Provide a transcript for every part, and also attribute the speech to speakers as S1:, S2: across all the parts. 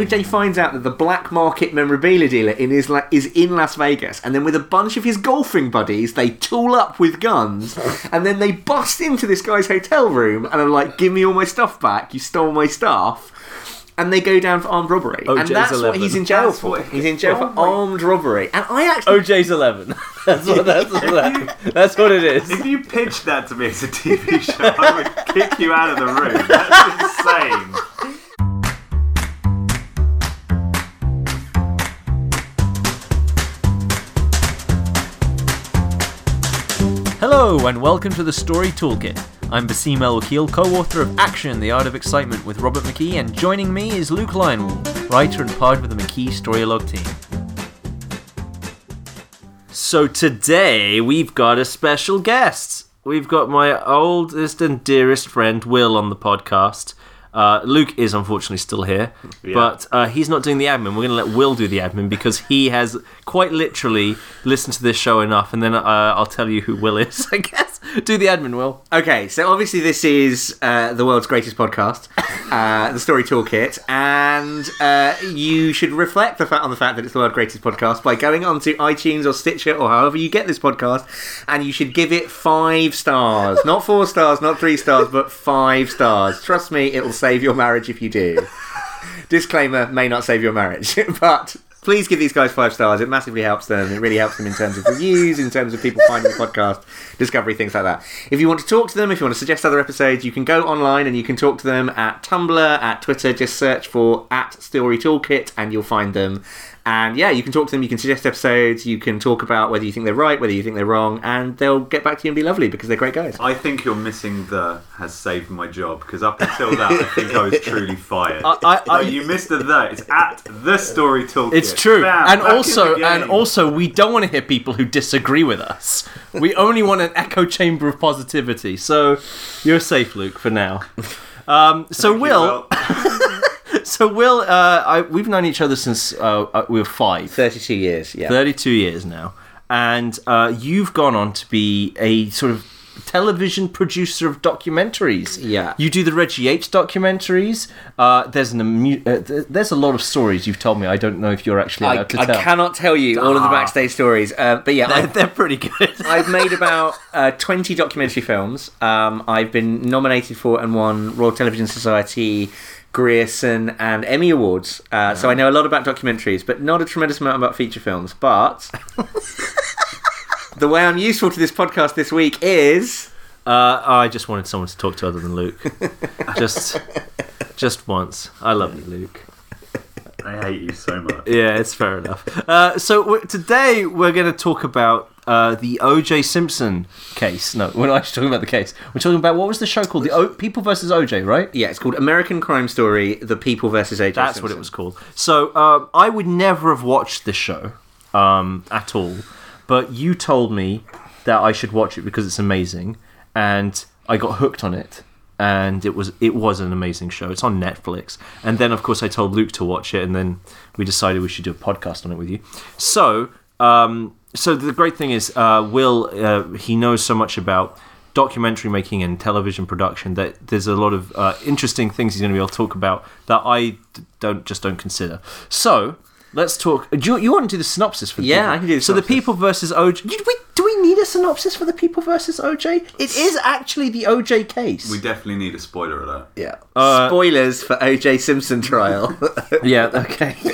S1: OJ finds out that the black market memorabilia dealer in is, La- is in Las Vegas, and then with a bunch of his golfing buddies, they tool up with guns, and then they bust into this guy's hotel room and are like, "Give me all my stuff back! You stole my stuff." And they go down for armed robbery, and
S2: OJ's
S1: that's what he's in jail
S3: That's
S1: for.
S3: what-
S1: He's in jail
S3: Oh
S1: for
S3: my-
S1: armed robbery, and I actually
S2: OJ's 11. that's, what, that's, what, that's what it is.
S3: If you pitched that to me as a TV show, I would kick you out of the room. That's insane.
S2: Hello, and welcome to the Story Toolkit. I'm Basim El co author of Action, The Art of Excitement with Robert McKee, and joining me is Luke Lionel, writer and part of the McKee Storylogue team. So today we've got a special guest. We've got my oldest and dearest friend Will on the podcast. Uh, Luke is unfortunately still here,
S3: Yeah.
S2: but uh, he's not doing the admin. We're going to let Will do the admin because he has quite literally listened to this show enough, and then uh, I'll tell you who Will is. I guess do the admin, Will.
S1: Okay, so obviously this is uh, the world's greatest podcast, uh, the Story Toolkit, and uh, you should reflect the fact on the fact that it's the world's greatest podcast by going onto iTunes or Stitcher or however you get this podcast, and you should give it five stars, not four stars, not three stars, but five stars. Trust me, it will save your marriage if you do. Disclaimer: may not save your marriage, but. Please give these guys five stars. It massively helps them. It really helps them in terms of reviews, in terms of people finding the podcast, discovery, things like that. If you want to talk to them, if you want to suggest other episodes, you can go online and you can talk to them at Tumblr, at Twitter. Just search for at Story Toolkit and you'll find them. And yeah, you can talk to them. You can suggest episodes. You can talk about whether you think they're right, whether you think they're wrong, and they'll get back to you and be lovely because they're great guys.
S3: I think you're missing the has saved my job because up until that, I think I was truly fired.
S2: I- I-
S3: No, you missed the the. It's at the story toolkit.
S2: It's true,
S3: Bam,
S2: and also, and also, we don't want to hear people who disagree with us. We only want an echo chamber of positivity. So you're safe, Luke, for now. Um, so
S3: Thank you,
S2: Will, so Will, uh, I, we've known each other since uh, uh, we were five.
S1: Thirty-two years. Yeah.
S2: 32 years now. And uh, you've gone on to be a sort of television producer of documentaries.
S1: Yeah.
S2: You do the Reggie Yates documentaries. Uh, there's an amu- uh, th- there's a lot of stories you've told me. I don't know if you're actually
S1: I,
S2: allowed to
S1: I
S2: tell.
S1: cannot tell you all of the
S2: Ah.
S1: backstage stories, uh, but yeah,
S2: They're,
S1: I,
S2: they're pretty good.
S1: I've made about uh, 20 documentary films. Um, I've been nominated for and won Royal Television Society, Grierson, and Emmy Awards. Uh, So I know a lot about documentaries, but not a tremendous amount about feature films. But the way I'm useful to this podcast this week is.
S2: Uh, I just wanted someone to talk to other than Luke. just, just once. I love you, Luke.
S3: I hate you so much.
S2: Yeah, it's fair enough. Uh, so we today we're going to talk about uh, the O.J. Simpson case. No, we're not actually talking about the case. We're talking about what was the show called? The o- People versus O.J. Right?
S1: Yeah, it's called American Crime Story: The People versus O.J.
S2: That's what it was called. So um, I would never have watched this show um, at all, but you told me that I should watch it because it's amazing, and I got hooked on it. And it was it was an amazing show. It's on Netflix. And then of course I told Luke to watch it, and then we decided we should do a podcast on it with you. So um, so the great thing is uh, Will uh, he knows so much about documentary making and television production that there's a lot of uh, interesting things he's going to be able to talk about that I don't just don't consider. So let's talk. Do you, you want to do the synopsis for? The
S1: Yeah,
S2: people?
S1: I can do the
S2: So the people versus OJ. Do we, do we need a synopsis for the people versus OJ? It is actually the OJ case.
S3: We definitely need a spoiler alert.
S1: Yeah.
S2: Uh,
S1: Spoilers for O.J. Simpson trial.
S2: yeah. Okay.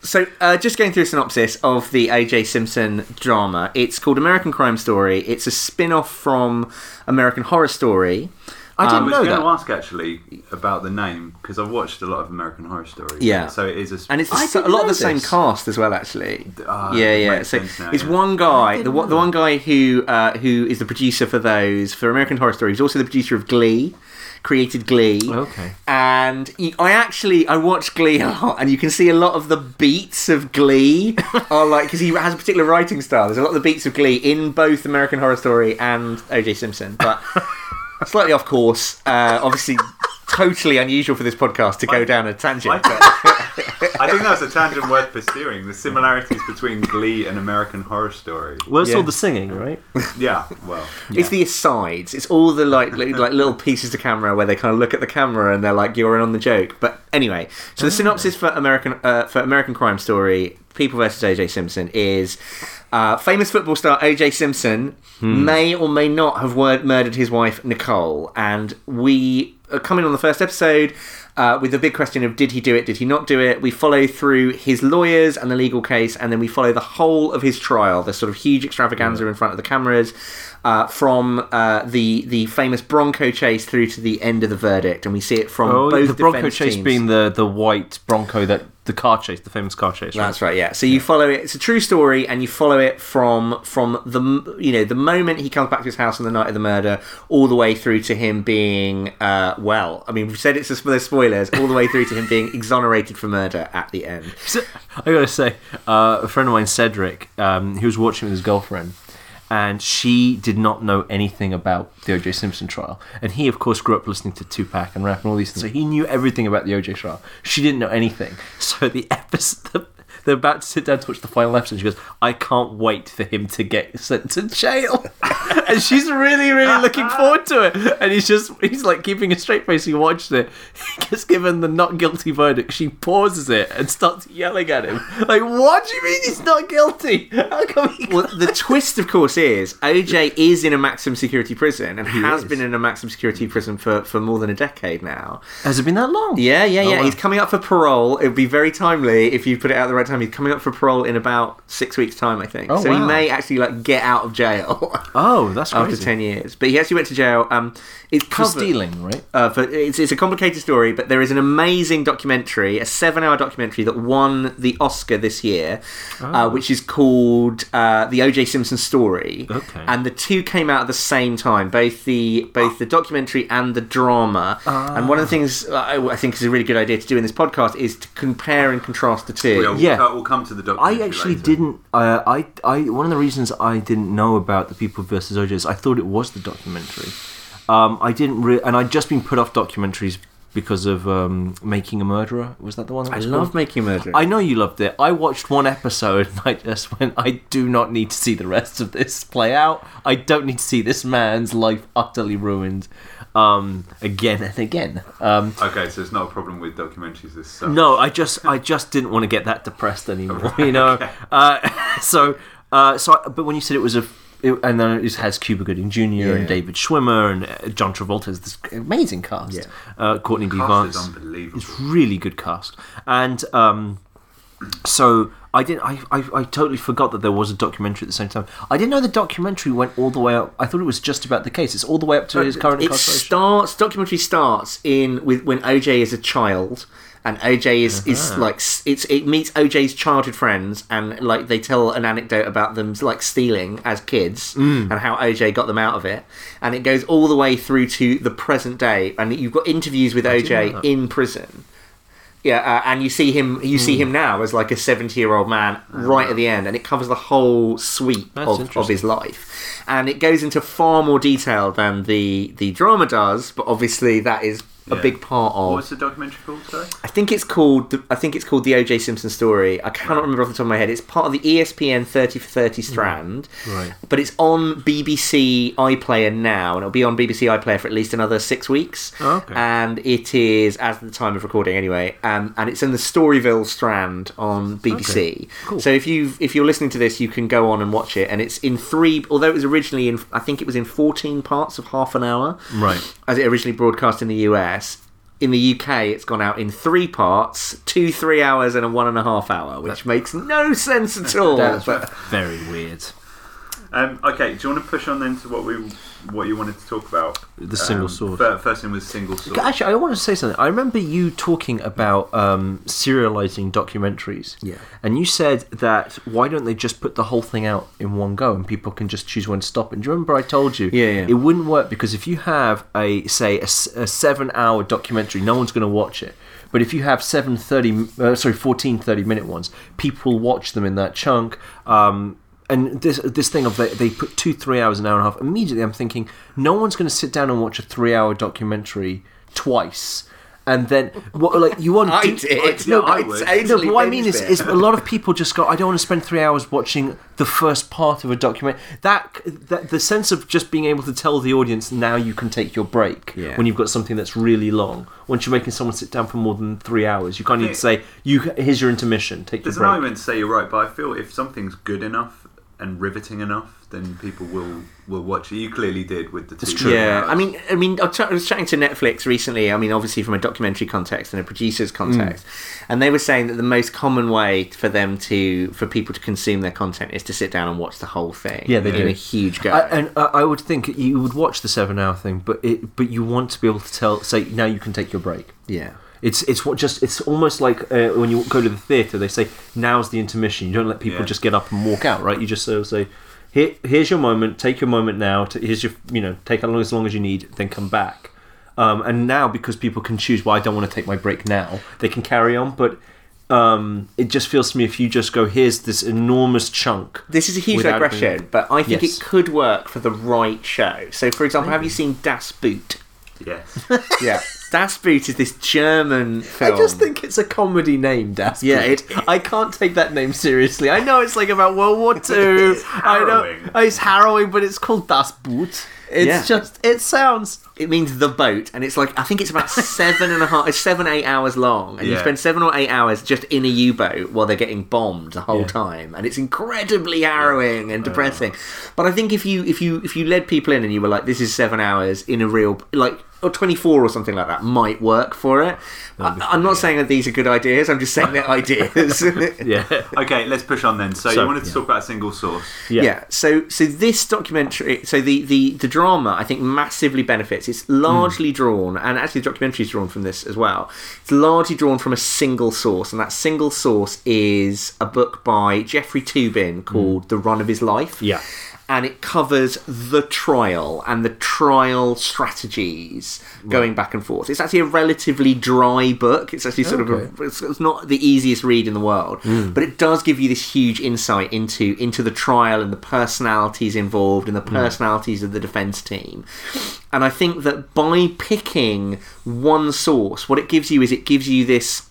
S1: So, uh, just going through a synopsis of the OJ Simpson drama. It's called American Crime Story. It's a spin off from American Horror Story.
S2: I
S3: I
S2: didn't
S3: was
S2: know
S3: going
S2: that.
S3: to ask actually about the name because I've watched a lot of American Horror Story.
S1: Yeah.
S3: So it is a.
S1: And it's
S2: I
S1: a,
S2: didn't
S1: a lot of
S2: know
S1: the same cast as well, actually.
S3: Ah,
S1: yeah, yeah. So
S3: now,
S1: it's
S3: yeah.
S1: one guy, the, one- the one guy who uh, who is the producer for those for American Horror Story. He's also the producer of Glee, created Glee.
S2: Okay.
S1: And I actually I watched Glee a lot, and you can see a lot of the beats of Glee are like because he has a particular writing style. There's a lot of the beats of Glee in both American Horror Story and O.J. Simpson, but slightly off course. Uh, obviously, totally unusual for this podcast to go down a tangent.
S3: I, I think that's a tangent worth pursuing. The similarities between Glee and American Horror Story.
S2: Well, it's
S1: Yeah.
S2: all the singing, right?
S3: Yeah, well,
S1: It's the asides. It's all the like li- like little pieces to camera where they kind of look at the camera and they're like you're in on the joke. But anyway, so the synopsis for American uh, for American Crime Story, People versus O.J. Simpson is. Uh, famous football star O.J. Simpson may or may not have murdered his wife Nicole, and we are coming on the first episode uh, with the big question of did he do it, did he not do it? We follow through his lawyers and the legal case, and then we follow the whole of his trial. There's sort of huge extravaganza in front of the cameras, uh, from uh, the the famous Bronco chase through to the end of the verdict, and we see it from
S2: Oh,
S1: both
S2: the Bronco chase
S1: teams.
S2: being the the white Bronco that the car chase, the famous car chase. Right?
S1: That's right, yeah. So you follow it. It's a true story, and you follow it from from the you know the moment he comes back to his house on the night of the murder, all the way through to him being uh, well. I mean, we've said it's a, spoilers, all the way through to him being exonerated for murder at the end.
S2: So, I gotta say, uh, a friend of mine, Cedric, um, he was watching with his girlfriend, and she did not know anything about the O.J. Simpson trial. And he, of course, grew up listening to Tupac and rap and all these things, so he knew everything about the O.J. trial. She didn't know anything. So the episode. They're about to sit down to watch the final episode. She goes, "I can't wait for him to get sent to jail," and she's really, really looking forward to it. And he's just—he's like keeping a straight face. He watches it. He gets given the not guilty verdict. She pauses it and starts yelling at him, like, "What do you mean he's not guilty? How come he?"
S1: Well, the twist, of course, is OJ is in a maximum security prison and has
S2: is.
S1: been in a maximum security prison for, for more than a decade now.
S2: Has it been that long?
S1: Yeah, yeah, oh, yeah.
S2: wow.
S1: He's coming up for parole. It would be very timely if you put it out at the right time. He's coming up for parole in about six weeks' time, I think.
S2: Oh,
S1: so he may actually like get out of jail
S2: Oh, that's
S1: after ten years. But he actually went to jail. Um, it's
S2: For
S1: covered,
S2: stealing, right?
S1: uh, for, it's, it's a complicated story, but there is an amazing documentary, a seven-hour documentary that won the Oscar this year, uh, which is called uh, "The O.J. Simpson Story."
S2: Okay.
S1: And the two came out at the same time, both the both the documentary and the drama. And one of the things I, I think is a really good idea to do in this podcast is to compare and contrast the two.
S3: we'll,
S2: Yeah.
S3: We'll come to the documentary
S2: I actually
S3: later.
S2: didn't. Uh, I, I, one of the reasons I didn't know about the People versus OJ is I thought it was the documentary. Um, I didn't, re- and I'd just been put off documentaries because of um, Making a Murderer. Was that the one? That
S1: I love
S2: called?
S1: making murderer.
S2: I know you loved it. I watched one episode and I just went, I do not need to see the rest of this play out. I don't need to see this man's life utterly ruined um, again and again. Um,
S3: Okay, so it's not a problem with documentaries this such.
S2: no, I just I just didn't want to get that depressed anymore. You know, uh, so uh, so. I- But when you said it was a, it, and then it has Cuba Gooding Jr.
S1: Yeah.
S2: and David Schwimmer and uh, John Travolta is this amazing cast.
S1: Yeah.
S2: Uh, Courtney B.
S3: Cast
S2: Vance.
S3: is unbelievable.
S2: It's really good cast, and um, so I didn't. I, I I totally forgot that there was a documentary at the same time. I didn't know the documentary went all the way up. I thought it was just about the case. It's all the way up to his current
S1: it starts documentary starts in with when OJ is a child and OJ is, is
S2: Uh-huh.
S1: like it's it meets OJ's childhood friends and like they tell an anecdote about them like stealing as kids
S2: Mm.
S1: and how OJ got them out of it and it goes all the way through to the present day and you've got interviews with
S2: didn't
S1: OJ in prison. Yeah, uh, and you see him. You see
S2: Hmm.
S1: him now as like a seventy-year-old man, right at the end, and it covers the whole sweep of, of his life, and it goes into far more detail than the the drama does. But obviously, that is a
S3: Yeah.
S1: big part of.
S3: What's the documentary called, sorry?
S1: I think it's called. the- I think it's called the O.J. Simpson story. I cannot remember off the top of my head. It's part of the ESPN Thirty for Thirty strand,
S2: Right.
S1: But it's on BBC iPlayer now, and it'll be on BBC iPlayer for at least another six weeks.
S2: Oh, okay.
S1: And it is, as of the time of recording, anyway. Um, and it's in the Storyville strand on BBC.
S2: Cool.
S1: So if you if you're listening to this, you can go on and watch it. And it's in three. Although it was originally in, I think it was in fourteen parts of half an hour
S2: Right.
S1: as it originally broadcast in the US. In the UK, it's gone out in three parts, two three hours and a one and a half hour, which makes no sense at all.
S2: That's
S1: but
S2: very weird.
S3: Um, okay, do you want to push on then to what we what you wanted to talk about?
S2: The single
S3: Um,
S2: source.
S3: fir- First thing was single source.
S2: Actually, I want to say something. I remember you talking about um, serializing documentaries.
S1: Yeah.
S2: And you said that why don't they just put the whole thing out in one go and people can just choose when to stop? And do you remember I told you?
S1: Yeah, yeah.
S2: It wouldn't work because if you have a say a seven-hour documentary, no one's going to watch it. But if you have seven thirty, uh, sorry, 14 30 minute ones, people watch them in that chunk. Um, and this this thing of they, they put two three hours an hour and a half. Immediately, I'm thinking no one's going to sit down and watch a three hour documentary twice and then what? Like you want?
S1: I
S2: do-
S1: did.
S2: No,
S1: I
S3: I
S1: totally
S2: no, but what I mean
S1: binged
S2: is, a lot of people just go. I don't want to spend three hours watching the first part of a document. That, that the sense of just being able to tell the audience now you can take your break
S1: Yeah.
S2: when you've got something that's really long. Once you're making someone sit down for more than three hours, you can't even say, "You here's your intermission. Take
S3: There's
S2: your
S3: an argument to say you're right, but I feel if something's good enough and riveting enough, then people will will watch it. You clearly did with the two.
S2: true.
S1: Yeah, I mean, I mean, I was ch- I was chatting to Netflix recently. I mean, obviously from a documentary context and a producer's mm. context, and they were saying that the most common way for them to for people to consume their content is to sit down and watch the whole thing.
S2: Yeah, they
S1: in
S2: do.
S1: a huge go.
S2: I, and I I would think you would watch the seven-hour thing, but it, but you want to be able to tell, say, now you can take your break.
S1: yeah,
S2: It's it's what just it's almost like uh, when you go to the theatre, they say now's the intermission. You don't let people
S3: Yeah.
S2: just get up and walk out, right? You just sort of say, here here's your moment. Take your moment now. To, here's your you know take as long as long as you need, then come back. Um, and now because people can choose, well, I don't want to take my break now. They can carry on, but. Um, it just feels to me if you just go, here's this enormous chunk.
S1: this is a huge
S2: Without
S1: digression,
S2: being-
S1: but I think
S2: Yes.
S1: it could work for the right show. So, for example, have you seen Das Boot?
S3: Yes.
S1: Yeah, Das Boot is this German film.
S2: I just think it's a comedy name, Das.
S1: Yeah,
S2: Boot.
S1: it-
S2: I can't take that name seriously. I know it's like about World War Two.
S3: It's
S2: I know
S3: harrowing.
S2: it's harrowing, but it's called Das Boot. It's
S1: Yeah.
S2: just it sounds.
S1: It means the boat, and it's like I think it's about seven and a half, it's seven eight hours long, and you spend seven or eight hours just in a U-boat while they're getting bombed the whole
S2: Yeah.
S1: time, and it's incredibly harrowing and depressing. But I think if you if you if you led people in and you were like, this is seven hours in a real like or twenty four or something like that might work for it. I, I'm not saying that these are good ideas. I'm just saying they're ideas.
S2: Yeah.
S3: Okay, let's push on then. So,
S2: So,
S3: you wanted to
S2: yeah.
S3: talk about a single source.
S2: Yeah.
S1: Yeah. So so this documentary, so the the the drama, I think massively benefits. It's largely drawn, and actually the documentary is drawn from this as well. It's largely drawn from a single source, and that single source is a book by Jeffrey Toobin called "The Run of His Life."
S2: Yeah.
S1: And it covers the trial and the trial strategies going back and forth. It's actually a relatively dry book. It's actually sort of a, it's, it's not the easiest read in the world, hmm. but it does give you this huge insight into into the trial and the personalities involved and the hmm. personalities of the defense team. And I think that by picking one source, what it gives you is it gives you this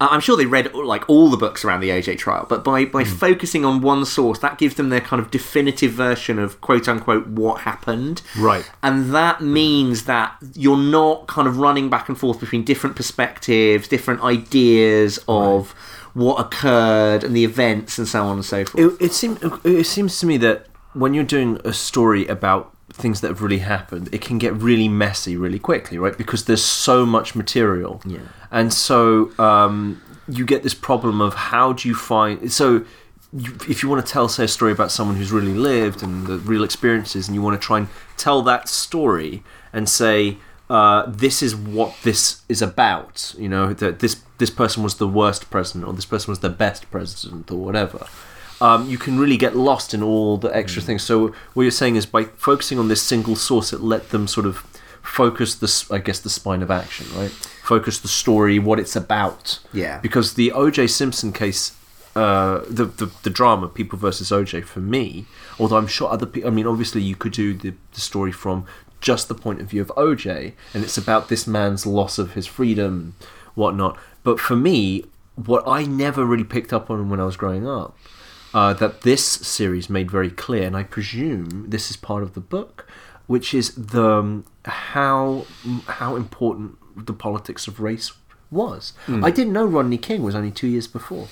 S1: I'm sure they read like all the books around the OJ trial, but by by hmm. focusing on one source, that gives them their kind of definitive version of quote unquote what happened.
S2: Right.
S1: And that means that you're not kind of running back and forth between different perspectives, different ideas of what occurred and the events and so on and so forth.
S2: It, it seems it seems to me that when you're doing a story about things that have really happened, it can get really messy really quickly, right? Because there's so much material,
S1: Yeah.
S2: and so um, you get this problem of how do you find so. You, if you want to tell, say, a story about someone who's really lived and the real experiences, and you want to try and tell that story and say, uh, this is what this is about, you know, that this this person was the worst president or this person was the best president or whatever um, you can really get lost in all the extra things. So what you're saying is by focusing on this single source, it let them sort of focus this, I guess, the spine of action, right? Focus the story, what it's about.
S1: Yeah.
S2: Because the O.J. Simpson case, uh, the, the the drama, People versus O.J. For me, although I'm sure other people, I mean, obviously you could do the, the story from just the point of view of O.J. and it's about this man's loss of his freedom, whatnot. But for me, what I never really picked up on when I was growing up uh, that this series made very clear, and I presume this is part of the book, which is the um, how how important the politics of race was. I didn't know Rodney King was only two years before.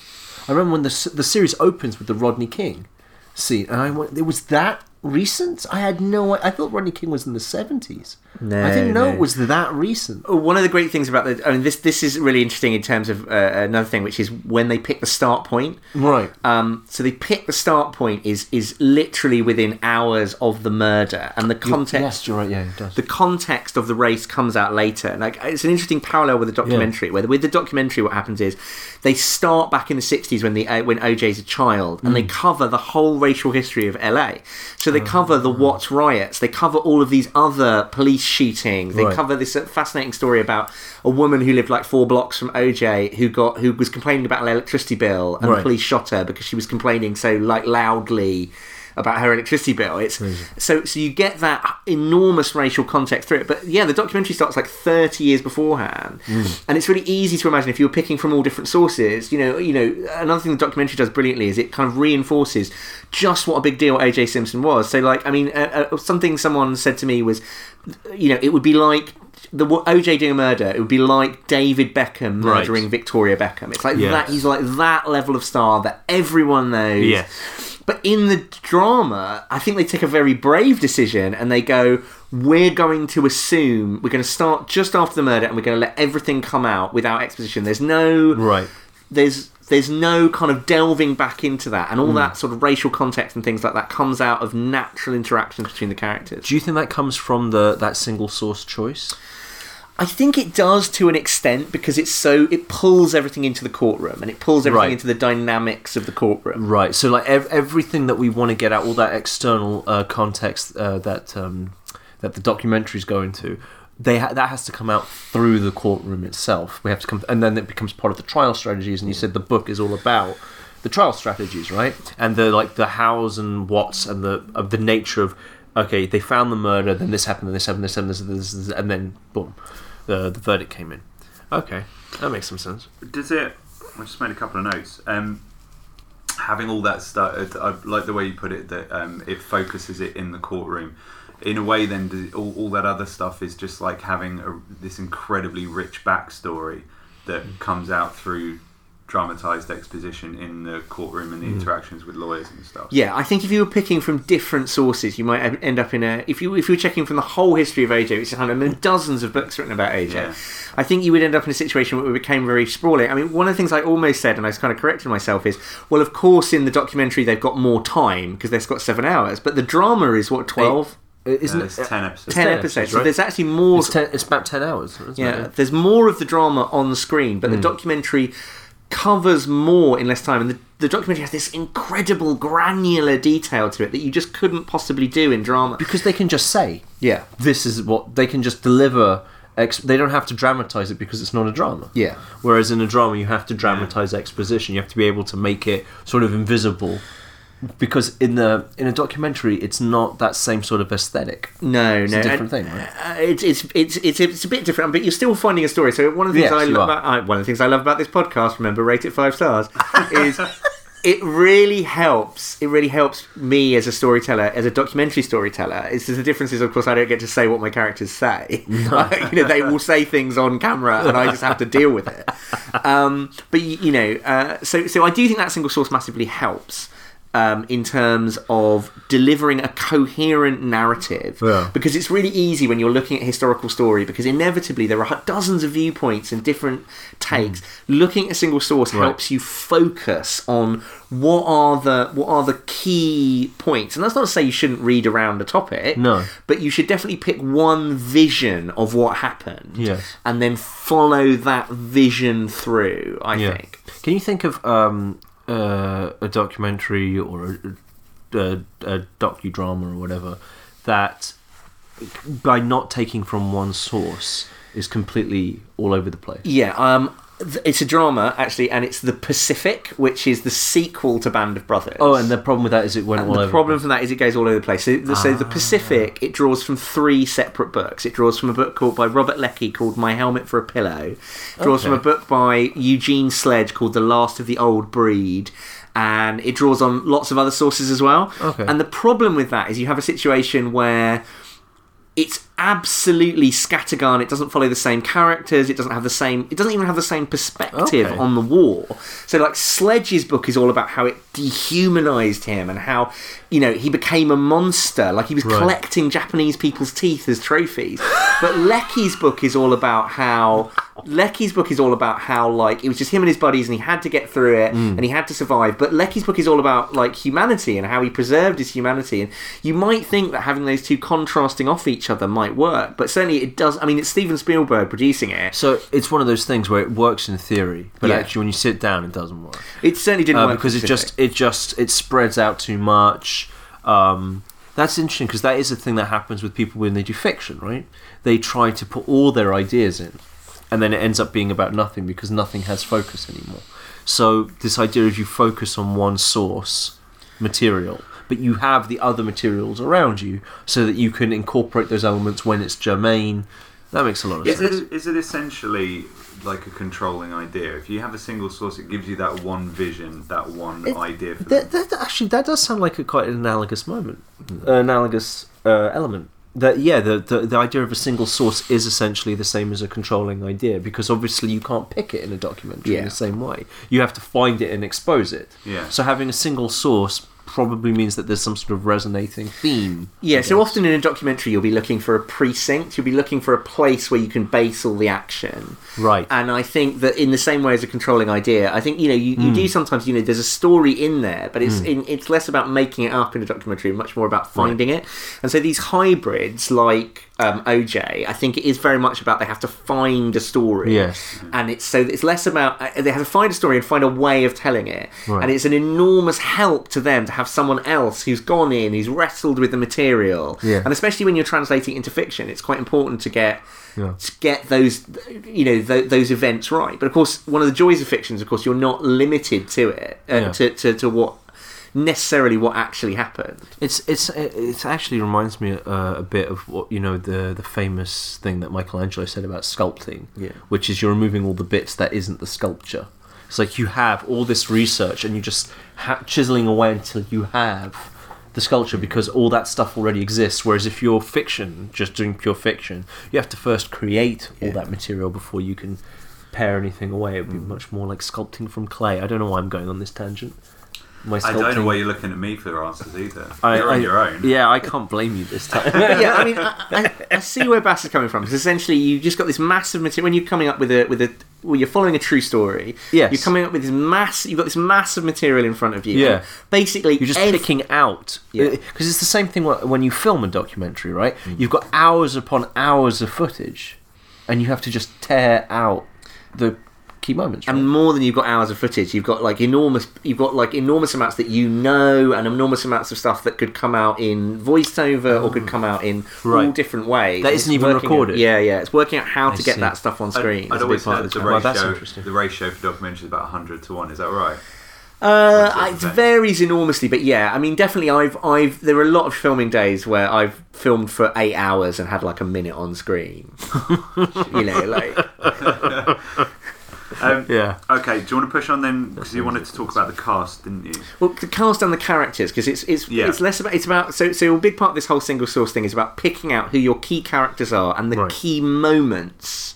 S2: I remember when the the series opens with the Rodney King scene, and I went, "It was that recent." I had no. I thought Rodney King was in the seventies.
S1: No,
S2: I didn't know
S1: no.
S2: it was that recent.
S1: One of the great things about the, I mean, this this is really interesting in terms of uh, another thing, which is when they pick the start point.
S2: Right.
S1: Um, so they pick the start point is is literally within hours of the murder, and the context.
S2: Yes, you're right. Yeah, it does.
S1: The context of the race comes out later. Like it's an interesting parallel with the documentary. Where with the documentary, what happens is they start back in the '60s when the uh, when OJ's a child, and they cover the whole racial history of LA. So they cover the Watts riots. They cover all of these other police shootings. They
S2: Right.
S1: cover this uh, fascinating story about a woman who lived like four blocks from OJ who got who was complaining about an electricity bill, and the police shot her because she was complaining so like loudly about her electricity bill. It's so so you get that enormous racial context through it. But yeah, the documentary starts like thirty years beforehand, and it's really easy to imagine if you were picking from all different sources. You know, you know, another thing the documentary does brilliantly is it kind of reinforces just what a big deal OJ Simpson was. So like, I mean, uh, uh, something someone said to me was, you know, it would be like. The OJ doing a murder, it would be like David Beckham
S2: Right.
S1: murdering Victoria Beckham. It's like
S2: Yes.
S1: that. He's like that level of star that everyone knows.
S2: Yes.
S1: But in the drama, I think they take a very brave decision and they go, we're going to assume we're going to start just after the murder and we're going to let everything come out without exposition. There's no
S2: Right.
S1: there's there's no kind of delving back into that and all hmm. that sort of racial context and things like that comes out of natural interactions between the characters.
S2: Do you think that comes from the that single source choice?
S1: I think it does to an extent because it's so it pulls everything into the courtroom and it pulls everything
S2: Right.
S1: into the dynamics of the courtroom.
S2: Right. So like ev- everything that we want to get out, all that external uh, context uh, that um, that the documentaries go into, they ha- that has to come out through the courtroom itself. We have to come, and then it becomes part of the trial strategies. And you said the book is all about the trial strategies, right? And the like the hows and whats and the of the nature of okay, they found the murder, then this happened, then this happened, this happened, this, this, this and then boom, the the verdict came in. Okay, that makes some sense.
S3: Does it? I just made a couple of notes. Um, having all that stuff, I like the way you put it. That um, it focuses it in the courtroom. In a way, then all, all that other stuff is just like having a, this incredibly rich backstory that comes out through dramatized exposition in the courtroom and the interactions with lawyers and stuff.
S1: Yeah, I think if you were picking from different sources, you might end up in a. If you if you were checking from the whole history of OJ, which is I mean, dozens of books written about OJ,
S3: Yeah.
S1: I think you would end up in a situation where it became very sprawling. I mean, one of the things I almost said, and I was kind of correcting myself, is well, of course, in the documentary they've got more time because they've got seven hours, but the drama is what twelve.
S2: Uh, Isn't
S3: Uh,
S2: it?
S3: it's ten episodes.
S1: 10
S2: 10
S1: episodes,
S2: episodes,
S1: so there's actually more.
S2: It's, ten, it's about ten hours. Isn't
S1: Yeah,
S2: it?
S1: there's more of the drama on the screen,
S2: Hmm.
S1: but the documentary covers more in less time. And the, the documentary has this incredible granular detail to it that you just couldn't possibly do in drama.
S2: because they can just say
S1: Yeah,
S2: this is what they can just deliver. Ex- they don't have to dramatize it because it's not a drama.
S1: Yeah.
S2: Whereas in a drama, you have to dramatize exposition. You have to be able to make it sort of invisible. Because in the in a documentary, it's not that same sort of aesthetic.
S1: no,
S2: It's
S1: no,
S2: a different
S1: and-
S2: thing, right?
S1: Uh, it's, it's it's it's it's a bit different, but you're still finding a story. So one of the things
S2: Yes,
S1: I love I, one of the things I love about this podcast, remember, rate it five stars, is it really helps. It really helps me as a storyteller, as a documentary storyteller. It's the difference is, of course, I don't get to say what my characters say. you know, they will say things on camera, and I just have to deal with it. Um, but you, you know, uh, so so I do think that single source massively helps. Um, in terms of delivering a coherent narrative,
S2: Yeah.
S1: because it's really easy when you're looking at historical story because inevitably there are dozens of viewpoints and different takes looking at a single source
S2: Right.
S1: helps you focus on what are the what are the key points and that's not to say you shouldn't read around a topic
S2: No.
S1: but you should definitely pick one vision of what happened
S2: Yes.
S1: and then follow that vision through i think
S2: Can you think of um, uh, a documentary or a, a, a docudrama or whatever that, by not taking from one source, is completely all over the place?
S1: Yeah, um, it's a drama actually, and it's the Pacific, which is the sequel to Band of Brothers.
S2: Oh, and the problem with that is it went
S1: And
S2: all
S1: the
S2: over.
S1: problem from that is it goes all over the place. So, the, so the
S2: Ah.
S1: Pacific it draws from three separate books. It draws from a book called by Robert Leckie called My Helmet for a Pillow. It draws from a book by Eugene Sledge called The Last of the Old Breed. And it draws on lots of other sources as well.
S2: Okay.
S1: And the problem with that is you have a situation where it's absolutely scattergun. It doesn't follow the same characters. It doesn't have the same. It doesn't even have the same perspective
S2: Okay.
S1: on the war. So, like Sledge's book is all about how it dehumanized him and how you know he became a monster. Like he was
S2: Right.
S1: collecting Japanese people's teeth as trophies. but Leckie's book is all about how Leckie's book is all about how like it was just him and his buddies and he had to get through it
S2: Mm.
S1: and he had to survive. But Leckie's book is all about like humanity and how he preserved his humanity. And you might think that having those two contrasting off each other might work, but certainly it does. I mean, it's Steven Spielberg producing it.
S2: So it's one of those things where it works in theory, but
S1: Yeah.
S2: actually when you sit down, it doesn't work.
S1: It certainly didn't
S2: uh,
S1: work
S2: because it just it just it spreads out too much. Um, that's interesting because that is a thing that happens with people when they do fiction, right? They try to put all their ideas in, and then it ends up being about nothing because nothing has focus anymore. So this idea of you focus on one source material, but you have the other materials around you so that you can incorporate those elements when it's germane. That makes a lot of
S3: Is
S2: sense.
S3: it, is it essentially like a controlling idea? If you have a single source, it gives you that one vision, that one
S2: It-
S3: idea. For
S2: That, that actually that does sound like a quite an analogous moment, uh, analogous uh, element. That yeah, the, the the idea of a single source is essentially the same as a controlling idea because obviously you can't pick it in a documentary in the same way. You have to find it and expose it.
S3: Yeah.
S2: So having a single source probably means that there's some sort of resonating theme.
S1: Yeah, so often in a documentary, you'll be looking for a precinct. You'll be looking for a place where you can base all the action.
S2: Right.
S1: And I think that in the same way as a controlling idea, I think you know you, you
S2: Hmm.
S1: do sometimes you know there's a story in there, but it's in, it's less about making it up in a documentary, much more about finding it. And so these hybrids, like um, OJ, I think it is very much about they have to find a story.
S2: Yes.
S1: And it's so it's less about uh, they have to find a story and find a way of telling it,
S2: Right.
S1: and it's an enormous help to them to have someone else who's gone in, who's wrestled with the material,
S2: Yeah.
S1: and especially when you're translating into fiction, it's quite important to get
S2: Yeah.
S1: to get those you know th- those events right. But of course, one of the joys of fiction is, of course, you're not limited to it uh,
S2: Yeah.
S1: to, to to what necessarily what actually happened.
S2: It's it's it actually reminds me uh, a bit of what you know the the famous thing that Michelangelo said about sculpting,
S1: Yeah.
S2: which is you're removing all the bits that isn't the sculpture. It's like you have all this research and you're just ha- chiseling away until you have the sculpture because all that stuff already exists. Whereas if you're fiction, just doing pure fiction, you have to first create all
S1: Yeah.
S2: that material before you can pare anything away. It would be much more like sculpting from clay. I don't know why I'm going on this tangent. My
S3: I don't know
S2: sculpting-
S3: why you're looking at me for answers either.
S2: I-
S3: you're on
S2: I-
S3: your own.
S2: Yeah, I can't blame you this time.
S1: yeah, I mean, I, I, I see where Bass is coming from because essentially you just got this massive material when you're coming up with a with a well, you're following a true story.
S2: Yes.
S1: you're coming up with this mass. You've got this massive material in front of you.
S2: Yeah.
S1: basically
S2: You're just
S1: ev-
S2: picking out
S1: Yeah.
S2: Uh, because it's the same thing wh- when you film a documentary, right? Mm. You've got hours upon hours of footage, and you have to just tear out the key moments. Right?
S1: and more than you've got hours of footage. You've got like enormous. You've got like enormous amounts that you know, and enormous amounts of stuff that could come out in voiceover or could come out in all
S2: Right.
S1: different ways.
S2: That
S1: It's
S2: isn't even recorded.
S1: out- yeah, yeah. It's working out how
S2: I
S1: to get that stuff on screen.
S3: I'd,
S1: is
S3: I'd
S1: a big
S3: always
S1: part
S3: heard
S1: of
S3: the
S1: the
S2: Well, that's
S3: ratio,
S2: interesting.
S3: the ratio for documentaries is about 100 to 1. Is that right?
S1: Uh,
S3: Or
S1: it
S3: is it
S1: varies enormously, but yeah, I mean, definitely, I've, I've, there are a lot of filming days where I've filmed for eight hours and had like a minute on screen. you know, like
S3: Um,
S2: yeah,
S3: Okay, do you want to push on then? Because you wanted to talk about the cast, didn't you?
S1: well, the cast and the characters because it's it's
S3: Yeah.
S1: it's less about it's about so so a big part of this whole single source thing is about picking out who your key characters are and the
S2: Right.
S1: key moments.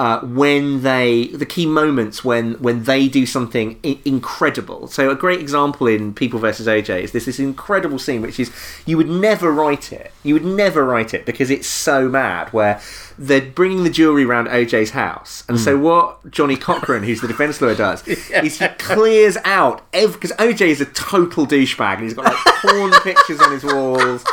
S1: Uh, when they the key moments when when they do something I- incredible. So a great example in people versus oj is this this incredible scene which is you would never write it. You would never write it because it's so mad where they're bringing the jewelry around oj's house. And so what johnny cochran who's the defense lawyer does is he clears out because oj is a total douchebag and he's got like porn pictures on his walls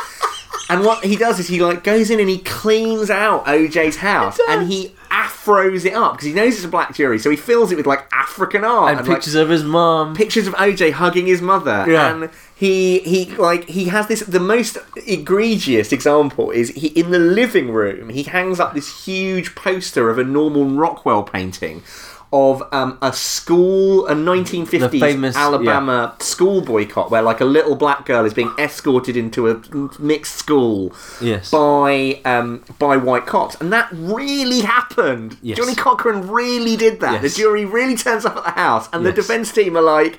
S1: and what he does is he like goes in and he cleans out OJ's house and he afros it up because he knows it's a black jury, so he fills it with like African art
S2: and
S1: like,
S2: pictures of his mum.
S1: pictures of OJ hugging his mother.
S2: Yeah.
S1: And he he like he has this the most egregious example is he in the living room he hangs up this huge poster of a Norman Rockwell painting. Of um, a school, a 1950s
S2: The famous-
S1: Alabama school boycott, where like a little black girl is being escorted into a mixed school
S2: Yes.
S1: by um, by white cops, and that really happened.
S2: Yes.
S1: Johnny Cochran really did that.
S2: Yes.
S1: The jury really turns up at the house, and the defense team are like.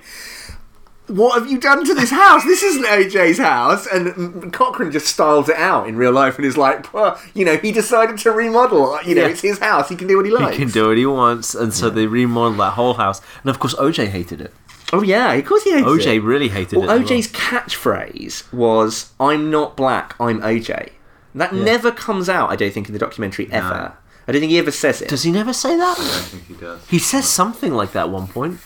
S1: What have you done to this house? This isn't OJ's house. And mm, Cochran just styles it out in real life and is like, "Well, you know, he decided to remodel. You know,
S2: Yeah.
S1: it's his house. He can do what he likes.
S2: He can do what he wants, and so they remodeled that whole house. And of course, OJ hated it.
S1: Oh yeah, of course he hates
S2: OJ
S1: it.
S2: OJ really hated
S1: Well,
S2: it. as
S1: OJ's catchphrase was "I'm not black, I'm OJ." That never comes out, I don't think, in the documentary ever. I don't think he ever says it.
S2: Does he never say that?
S3: I don't think he does.
S2: He says something like that at one point.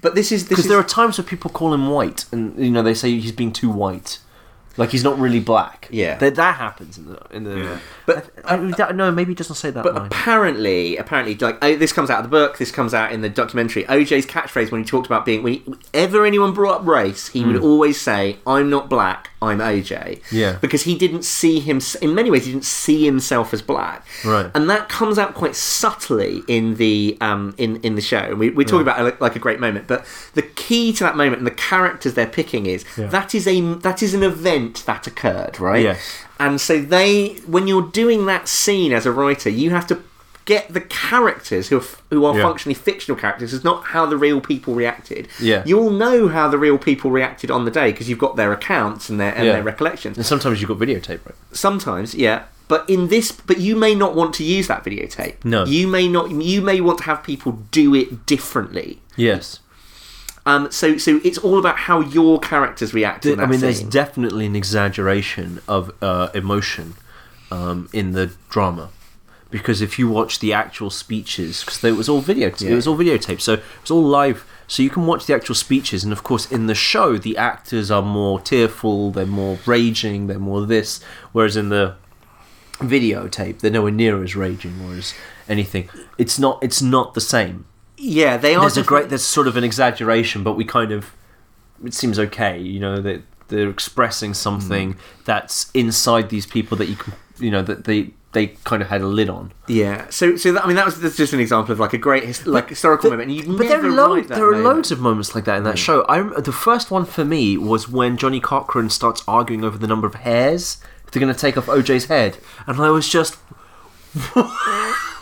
S1: But this is
S2: Because
S1: is
S2: there are times where people call him white, and you know they say he's being too white, like he's not really black.
S1: Yeah.
S2: that, that happens in the in the.
S3: Yeah.
S1: But-
S2: I, I, that- no, maybe he doesn't say that
S1: But
S2: line.
S1: apparently, apparently, like oh, this comes out of the book. This comes out in the documentary. OJ's catchphrase when he talked about being, whenever anyone brought up race, he
S2: Hmm.
S1: would always say, "I'm not black, I'm OJ.
S2: Yeah.
S1: Because he didn't see him in many ways he didn't see himself as black.
S2: Right.
S1: And that comes out quite subtly in the um in in the show. And we we talk about like a great moment, but the key to that moment and the characters they're picking is
S2: Yeah.
S1: that is a that is an event that occurred, right?
S2: Yes.
S1: And so they, when you're doing that scene as a writer, you have to get the characters who are, who are
S2: Yeah.
S1: functionally fictional characters. It's not how the real people reacted.
S2: Yeah.
S1: You'll know how the real people reacted on the day because you've got their accounts and their and
S2: Yeah.
S1: their recollections.
S2: And sometimes you've got videotape, right?
S1: Sometimes, yeah. But in this, but you may not want to use that videotape.
S2: No.
S1: You may not. You may want to have people do it differently.
S2: Yes.
S1: Um. So, so it's all about how your characters react. in
S2: I mean, there's definitely an exaggeration of uh, emotion um, in the drama. Because if you watch the actual speeches, because it was all video, it was all videotape, so it was all live. So you can watch the actual speeches, and of course, in the show, the actors are more tearful, they're more raging, they're more this. Whereas in the videotape, they're nowhere near as raging or as anything. It's not. It's not the same.
S1: yeah, they are.
S2: There's a great. There's sort of an exaggeration, but we kind of. It seems okay, you know that they're expressing something mm. that's inside these people that you can, you know, that they they kind of had a lid on.
S1: Yeah, so so that, I mean that was that's just an example of like a great his, like historical moment. And you
S2: But there are, lo-
S1: that
S2: there are
S1: moment.
S2: loads of moments like that in that mm. show. I the first one for me was when Johnny Cochran starts arguing over the number of hairs they're going to take off OJ's head, and I was just,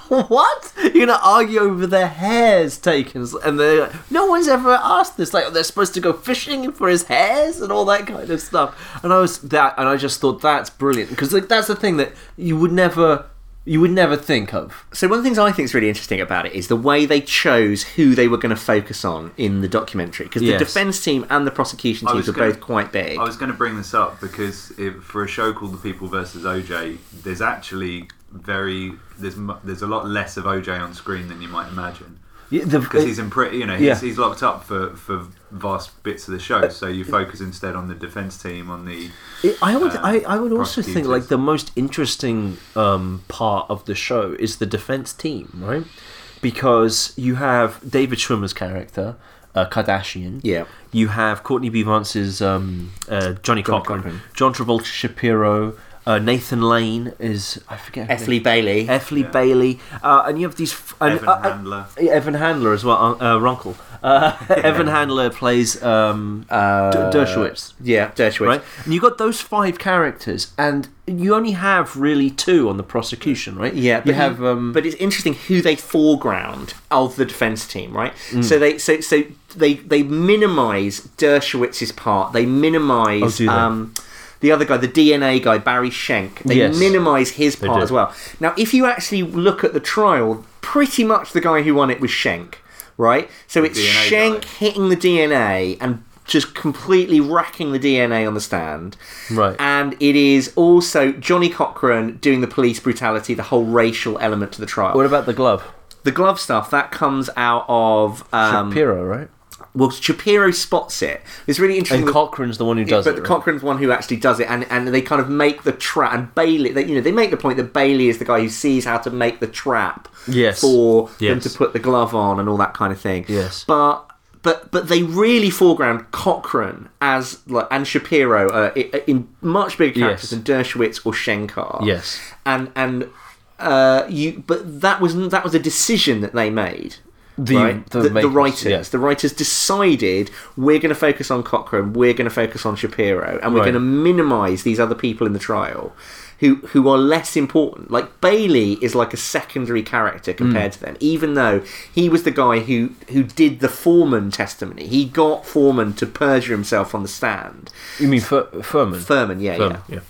S2: what? You're to argue over their hairs taken? And they're like, no one's ever asked this. Like they're supposed to go fishing for his hairs and all that kind of stuff. And I was that, and I just thought that's brilliant because like, that's the thing that you would never. You would never think of.
S1: So one of the things I think is really interesting about it is the way they chose who they were going to focus on in the documentary because
S2: Yes.
S1: the defense team and the prosecution
S3: I
S1: teams
S3: was
S1: were
S3: gonna-
S1: both quite big.
S3: I was going to bring this up because if, for a show called The People versus OJ, there's actually very there's mu- there's a lot less of OJ on screen than you might imagine because he's in pretty you know he's,
S2: Yeah.
S3: he's locked up for for vast bits of the show. So you focus instead on the defense team on the
S2: It- I would,
S3: uh,
S2: I, I would also think like the most interesting um, part of the show is the defense team, right? Because you have David Schwimmer's character, uh, Kardashian.
S1: Yeah.
S2: You have Courtney B. Vance's um, uh, Johnny, Cochran,
S1: Cochran.
S2: John Travolta Shapiro, uh, Nathan Lane is I forget.
S1: F. Bailey.
S2: F. Lee
S3: Yeah.
S2: Bailey, uh, and you have these f- and,
S3: Evan
S2: uh, uh,
S3: Handler.
S2: yeah, Evan Handler as well, uh, uh, Runkle. Uh, Evan Handler plays um,
S1: Uh,
S2: D- Dershowitz
S1: Yeah, Dershowitz.
S2: right? And you got those five characters, and you only have really two on the prosecution, right?
S1: Yeah,
S2: you
S1: but
S2: have. Um,
S1: but it's interesting who they foreground of the defense team, right?
S2: Mm.
S1: So they so so they they minimise Dershowitz's part. They minimise
S2: Oh, do they?
S1: um, the other guy, the DNA guy, Barry Scheck. They
S2: Yes.
S1: minimise his part as well. Now, if you actually look at the trial, pretty much the guy who won it was Scheck, right? So it's
S3: DNA
S1: Scheck
S3: guy.
S1: hitting the DNA and just completely racking the DNA on the stand.
S2: Right.
S1: And it is also Johnny Cochran doing the police brutality, the whole racial element to the trial.
S2: what about the glove?
S1: the glove stuff that comes out of um,
S2: Shapiro, right?
S1: Well, Shapiro spots it. It's really interesting.
S2: And Cochran's the one who does it.
S1: but
S2: it.
S1: the
S2: right?
S1: Cochran's one who actually does it, and, and they kind of make the trap. And Bailey, they, you know, they make the point that Bailey is the guy who sees how to make the trap
S2: Yes.
S1: for them to put the glove on and all that kind of thing.
S2: Yes.
S1: but but but they really foreground Cochran as like and Shapiro uh, in much bigger characters
S2: Yes.
S1: than Dershowitz or Shankar.
S2: Yes.
S1: and and uh, you but that was that was a decision that they made.
S2: The-
S1: right?
S2: the
S1: the, the writers,
S2: yeah.
S1: the writers decided we're going to focus on Cochran, we're going to focus on Shapiro, and we're
S2: Right.
S1: going to minimise these other people in the trial who who are less important. Like Bailey is like a secondary character compared
S2: Hmm.
S1: to them, even though he was the guy who who did the Foreman testimony. He got Foreman to perjure himself on the stand.
S2: You mean Fur- Fuhrman?
S1: Fuhrman, yeah,
S2: Fuhrman,
S1: yeah.
S2: yeah.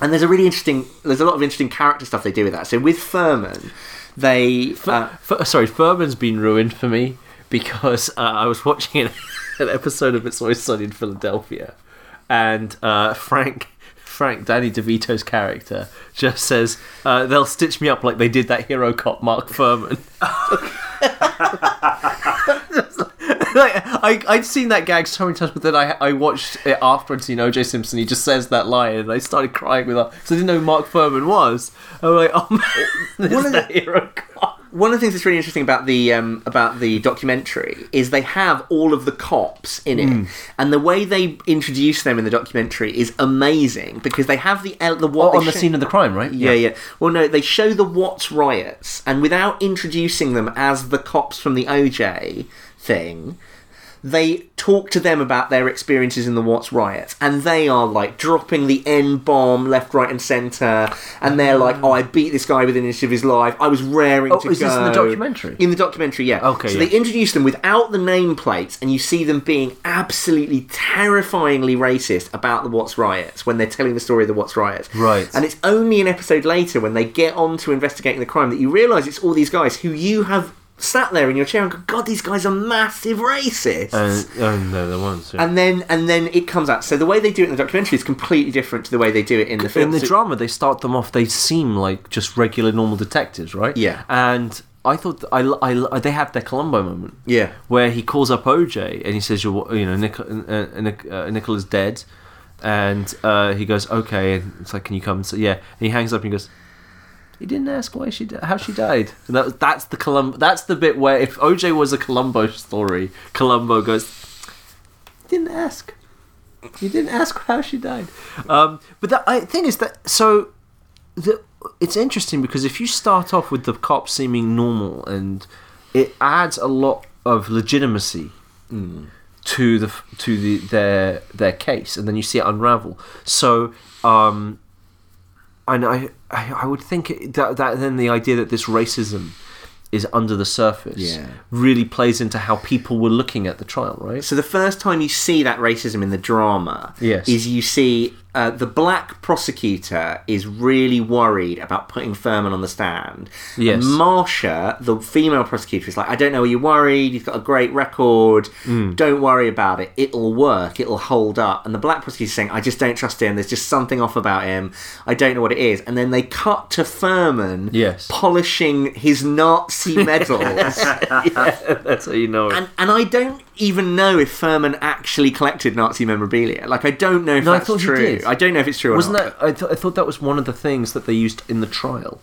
S1: And there's a really interesting, there's a lot of interesting character stuff they do with that. So with Fuhrman, they uh,
S2: sorry, Fuhrman's been ruined for me because uh, I was watching an, an episode of It's Always Sunny in Philadelphia, and uh, Frank. Frank, Danny DeVito's character, just says, uh, they'll stitch me up like they did that hero cop, Mark Fuhrman. like, I, I'd seen that gag so many times, but then I, I watched it after I'd seen OJ Simpson. He just says that line, and I started crying with her because I didn't know who Mark Fuhrman was. I'm like, oh man, this
S1: One
S2: is
S1: of
S2: the hero cop.
S1: one of the things that's really interesting about the um, about the documentary is they have all of the cops in it,
S2: Hmm.
S1: and the way they introduce them in the documentary is amazing because they have the the what
S2: Oh, on the
S1: show-
S2: scene of the crime, right?
S1: Yeah, yeah. Well, no, they show the Watts riots, and without introducing them as the cops from the OJ thing, they talk to them about their experiences in the Watts riots, and they are like dropping the N bomb left, right, and centre, and they're like, ah. "Oh, I beat this guy within an inch of his life. I was raring
S2: Oh,
S1: to
S2: is
S1: go."
S2: this in the documentary?
S1: In the documentary, yeah.
S2: Okay,
S1: So
S2: yeah.
S1: they introduce them without the nameplates, and you see them being absolutely terrifyingly racist about the Watts riots when they're telling the story of the Watts riots.
S2: Right.
S1: And it's only an episode later when they get on to investigating the crime that you realise it's all these guys who you have sat there in your chair and go, God, these guys are massive racists.
S2: And, oh no, the ones. Yeah.
S1: and then and then it comes out. So the way they do it in the documentary is completely different to the way they do it in the film.
S2: in the
S1: So-
S2: drama, they start them off. They seem like just regular, normal detectives, right?
S1: Yeah.
S2: And I thought I, I, they have their Columbo moment.
S1: Yeah.
S2: Where he calls up OJ and he says, "You're, you know, Nic- uh, uh, Nic- uh, Nicola's dead," and uh, he goes, "Okay." And it's like, "Can you come?" And say, yeah. And he hangs up and he goes. He didn't ask why she di- how she died. And that, that's the Colum- That's the bit where if OJ was a Columbo story, Columbo goes, "Didn't ask. You didn't ask how she died." Um, but the I, thing is that so the, it's interesting because if you start off with the cop seeming normal and it adds a lot of legitimacy to the to the their their case and then you see it unravel so um and i i, would think that, that then the idea that this racism is under the surface
S1: Yeah.
S2: really plays into how people were looking at the trial right
S1: So the first time you see that racism in the drama
S2: Yes.
S1: is you see uh, the black prosecutor is really worried about putting Fuhrman on the stand.
S2: Yes.
S1: Marcia, the female prosecutor, is like, I don't know, are you worried? You've got a great record.
S2: Mm.
S1: Don't worry about it. It'll work. It'll hold up. And the black prosecutor's saying, I just don't trust him. There's just something off about him. I don't know what it is. And then they cut to Fuhrman
S2: Yes.
S1: polishing his Nazi medals.
S2: that's how you know it
S1: And and I don't even know if Fuhrman actually collected Nazi memorabilia. Like I don't know if
S2: No, I
S1: that's
S2: he
S1: true. I don't know if it's true
S2: Wasn't
S1: not.
S2: that? I, th- I thought that was one of the things that they used in the trial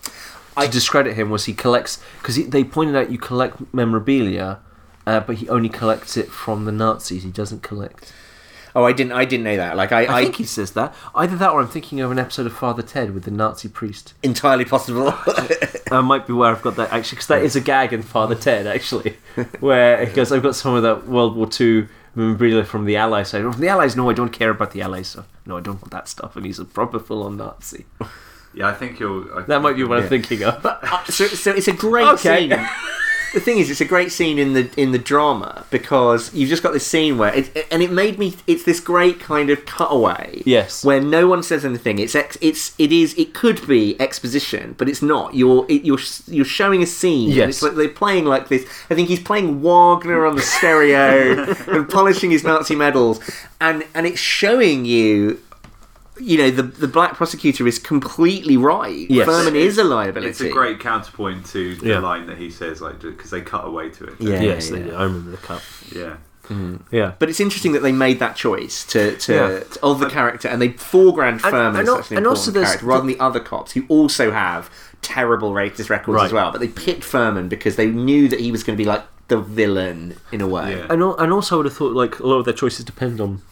S2: to discredit him. Was he collects because they pointed out you collect memorabilia, uh, but he only collects it from the Nazis. He doesn't collect.
S1: Oh, I didn't. I didn't know that. Like I,
S2: I,
S1: I,
S2: think he says that. Either that, or I'm thinking of an episode of Father Ted with the Nazi priest.
S1: entirely possible.
S2: I might be where I've got that actually, because that is a gag in Father Ted actually, where he goes, "I've got some of that World War Two memorabilia from the Allies side. From the Allies, no, I don't care about the Allies stuff. No, I don't want that stuff." And he's a proper full-on Nazi.
S3: Yeah, I think you're. I
S2: That might be what I'm thinking of.
S1: Uh, so, so it's a great
S2: Okay.
S1: scene. The thing is, it's a great scene in the in the drama because you've just got this scene where it, and it made me. It's this great kind of cutaway.
S2: Yes.
S1: Where no one says anything. It's ex, it's it is it could be exposition, but it's not. You're it, you're you're showing a scene. and
S2: Yes.
S1: It's like they're playing like this. I think he's playing Wagner on the stereo and polishing his Nazi medals, and and it's showing you. You know the the black prosecutor is completely right.
S2: Yes.
S1: Fuhrman is a liability.
S3: It's a great counterpoint to the
S2: Yeah.
S3: line that he says, like because they cut away to it.
S1: Yeah.
S2: yes, they. I remember the cup.
S3: yeah. Mm.
S2: Yeah.
S1: But it's interesting that they made that choice to, to,
S2: Yeah.
S1: to- of the character, and they foreground
S2: And-
S1: Fuhrman
S2: and
S1: as
S2: al-
S1: such an
S2: and also
S1: character, rather than the other cops who also have terrible racist records
S2: Right.
S1: as well. But they picked Fuhrman because they knew that he was going to be like the villain in a way.
S3: Yeah.
S2: And, and also, I would have thought like a lot of their choices depend on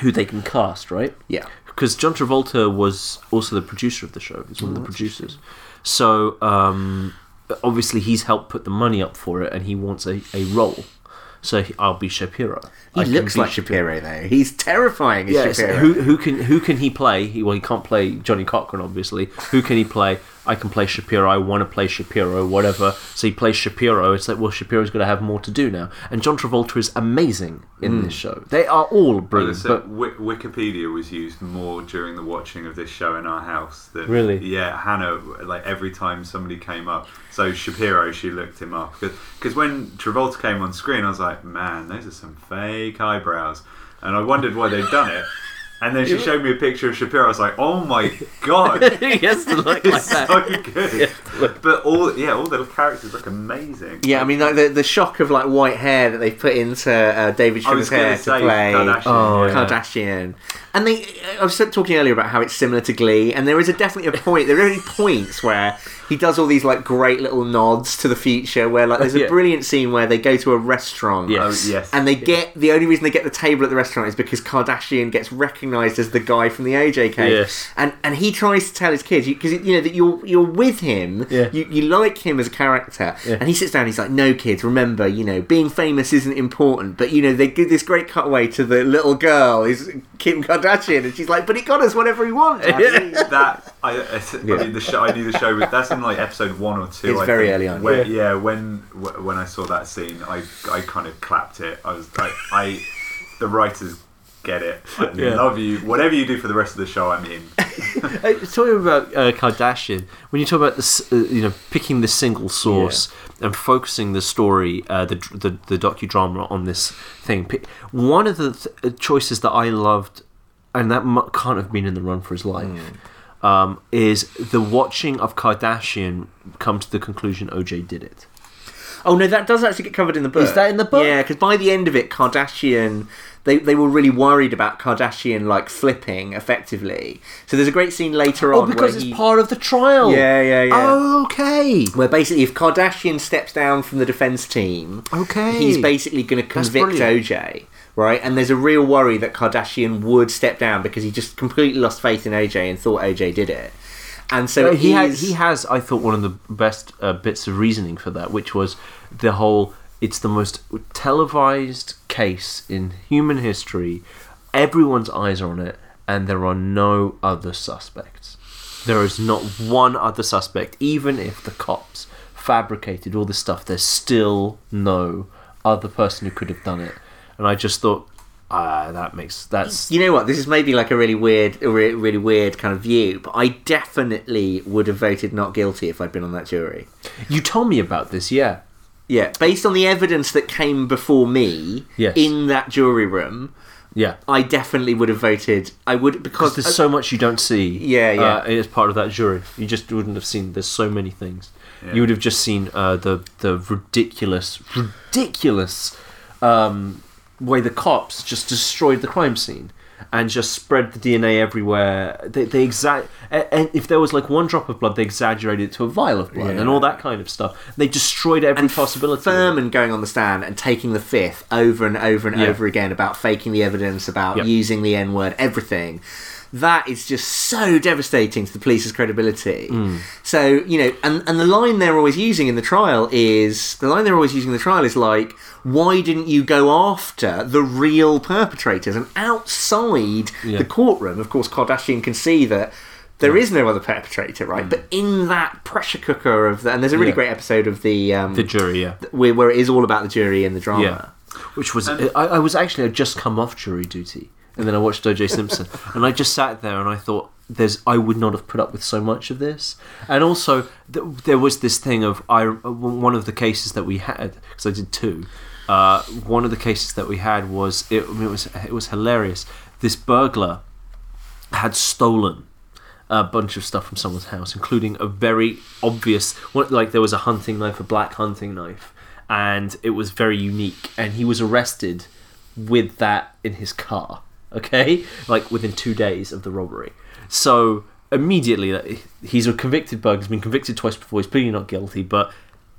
S2: who they can cast, right?
S1: Yeah.
S2: Because John Travolta was also the producer of the show. He's one of the producers. So um, obviously, he's helped put the money up for it, and he wants a, a role. So he, I'll be Shapiro.
S1: He
S2: I
S1: looks like Shapiro, though. He's terrifying as
S2: Yes.
S1: Shapiro.
S2: Who who can who can he play? He, well, he can't play Johnny Cochran, obviously. Who can he play? I can play Shapiro. I want to play Shapiro. Whatever. So he plays Shapiro. It's like, well, Shapiro's going to have more to do now. And John Travolta is amazing in hmm. this show. They are all brilliant.
S3: said,
S2: But
S3: Wi- Wikipedia was used more during the watching of this show in our house. Than,
S2: Really?
S3: Yeah, Hannah. Like every time somebody came up, so Shapiro, she looked him up because when Travolta came on screen, I was like, man, those are some fake eyebrows, and I wondered why they'd done it. And then she showed me a picture of Shapiro. I was like, "Oh my god,
S2: he has to look like
S3: it's
S2: that.
S3: so good!" But all yeah, all the characters look amazing.
S1: yeah, I mean, like the, the shock of like white hair that they put into uh, David
S3: I was
S1: Schwimmer's hair
S3: to
S1: to
S3: say
S1: play
S3: Kardashian.
S2: Oh,
S3: yeah.
S1: Kardashian. And they, I was talking earlier about how it's similar to Glee, and there is a definitely a point. There are really points where he does all these like great little nods to the future where like there's a
S2: Yeah.
S1: brilliant scene where they go to a restaurant
S2: Yeah.
S3: Oh,
S2: Yes.
S3: yes.
S1: and they get the only reason they get the table at the restaurant is because Kardashian gets recognized as the guy from the OJ case
S2: Yes.
S1: and and he tries to tell his kids because you, know that you're you're with him
S2: Yeah.
S1: you, you like him as a character
S2: Yeah.
S1: and he sits down and he's like no kids remember you know being famous isn't important but you know they give this great cutaway to the little girl is Kim Kardashian and she's like but he got us whatever he wants Daddy."
S3: that I, I,
S1: Yeah.
S3: I mean the show I knew the show was that's in like episode one or two.
S1: It's
S3: I
S1: very
S3: think,
S1: early on.
S3: Where, yeah. when when I saw that scene, I I kind of clapped it. I was like, I the writers get it. I
S2: Yeah.
S3: love you. Whatever you do for the rest of the show, I'm in.
S2: Talking about uh, Kardashian, when you talk about this, uh, you know, picking the single source and focusing the story, uh, the the, the docudrama on this thing, one of the th- uh, choices that I loved, and that mu- can't have been in the run for his life, um, is the watching of Kardashian come to the conclusion OJ did it.
S1: Oh no, that does actually get covered in the book.
S2: Is that in the book?
S1: Yeah, because by the end of it, Kardashian they they were really worried about Kardashian like flipping effectively. So there's a great scene later on.
S2: Oh,
S1: on
S2: because it's
S1: he-
S2: part of the trial.
S1: Yeah, yeah, yeah.
S2: Oh, okay.
S1: where basically if Kardashian steps down from the defense team,
S2: Okay.
S1: he's basically going to convict. OJ. Right, and there's a real worry that Kardashian would step down because he just completely lost faith in OJ and thought OJ did it. And so
S2: he has, he has, I thought, one of the best uh, bits of reasoning for that, which was the whole. It's the most televised case in human history. Everyone's eyes are on it, and there are no other suspects. There is not one other suspect, even if the cops fabricated all this stuff. There's still no other person who could have done it. And I just thought, ah, that makes that's
S1: You know what? This is maybe like a really weird, a re- really weird kind of view, but I definitely would have voted not guilty if I'd been on that jury.
S2: you told me about this, yeah.
S1: Yeah, based on the evidence that came before me
S2: Yes.
S1: in that jury room,
S2: Yeah.
S1: I definitely would have voted. I would because
S2: Because there's so much you don't see.
S1: Yeah, yeah.
S2: Uh, as part of that jury, you just wouldn't have seen. There's so many things.
S3: Yeah.
S2: You would have just seen uh, the the ridiculous, ridiculous um, way the cops just destroyed the crime scene and just spread the DNA everywhere. They, they exa- a- and if there was like one drop of blood, they exaggerated it to a vial of blood and all that kind of stuff. They destroyed every possibility. of it.
S1: Going on the stand and taking the fifth over and over and
S2: Yeah.
S1: over again about faking the evidence, about
S2: Yep.
S1: using the N word, everything. That is just so devastating to the police's credibility.
S2: Hmm.
S1: So you know, and and the line they're always using in the trial is the line they're always using in the trial is like, why didn't you go after the real perpetrators? And outside
S2: Yeah.
S1: the courtroom, of course, Kardashian can see that. There is no other perpetrator, right? But in that pressure cooker of the, and there's a really.
S2: Yeah.
S1: great episode of the um,
S2: the jury, yeah.
S1: where, where it is all about the jury and the drama.
S2: Yeah, which was I, I was actually I'd just come off jury duty, and then I watched O.J. Simpson, and I just sat there and I thought, "There's I would not have put up with so much of this." And also, th- there was this thing of I one of the cases that we had because I did two. Uh, one of the cases that we had was it, it was it was hilarious. This burglar had stolen a bunch of stuff from someone's house, including a very obvious, like there was a hunting knife, a black hunting knife, and it was very unique. And he was arrested with that in his car. Okay, like within two days of the robbery. So immediately, he's a convicted burglar. He's been convicted twice before. He's pleading not guilty, but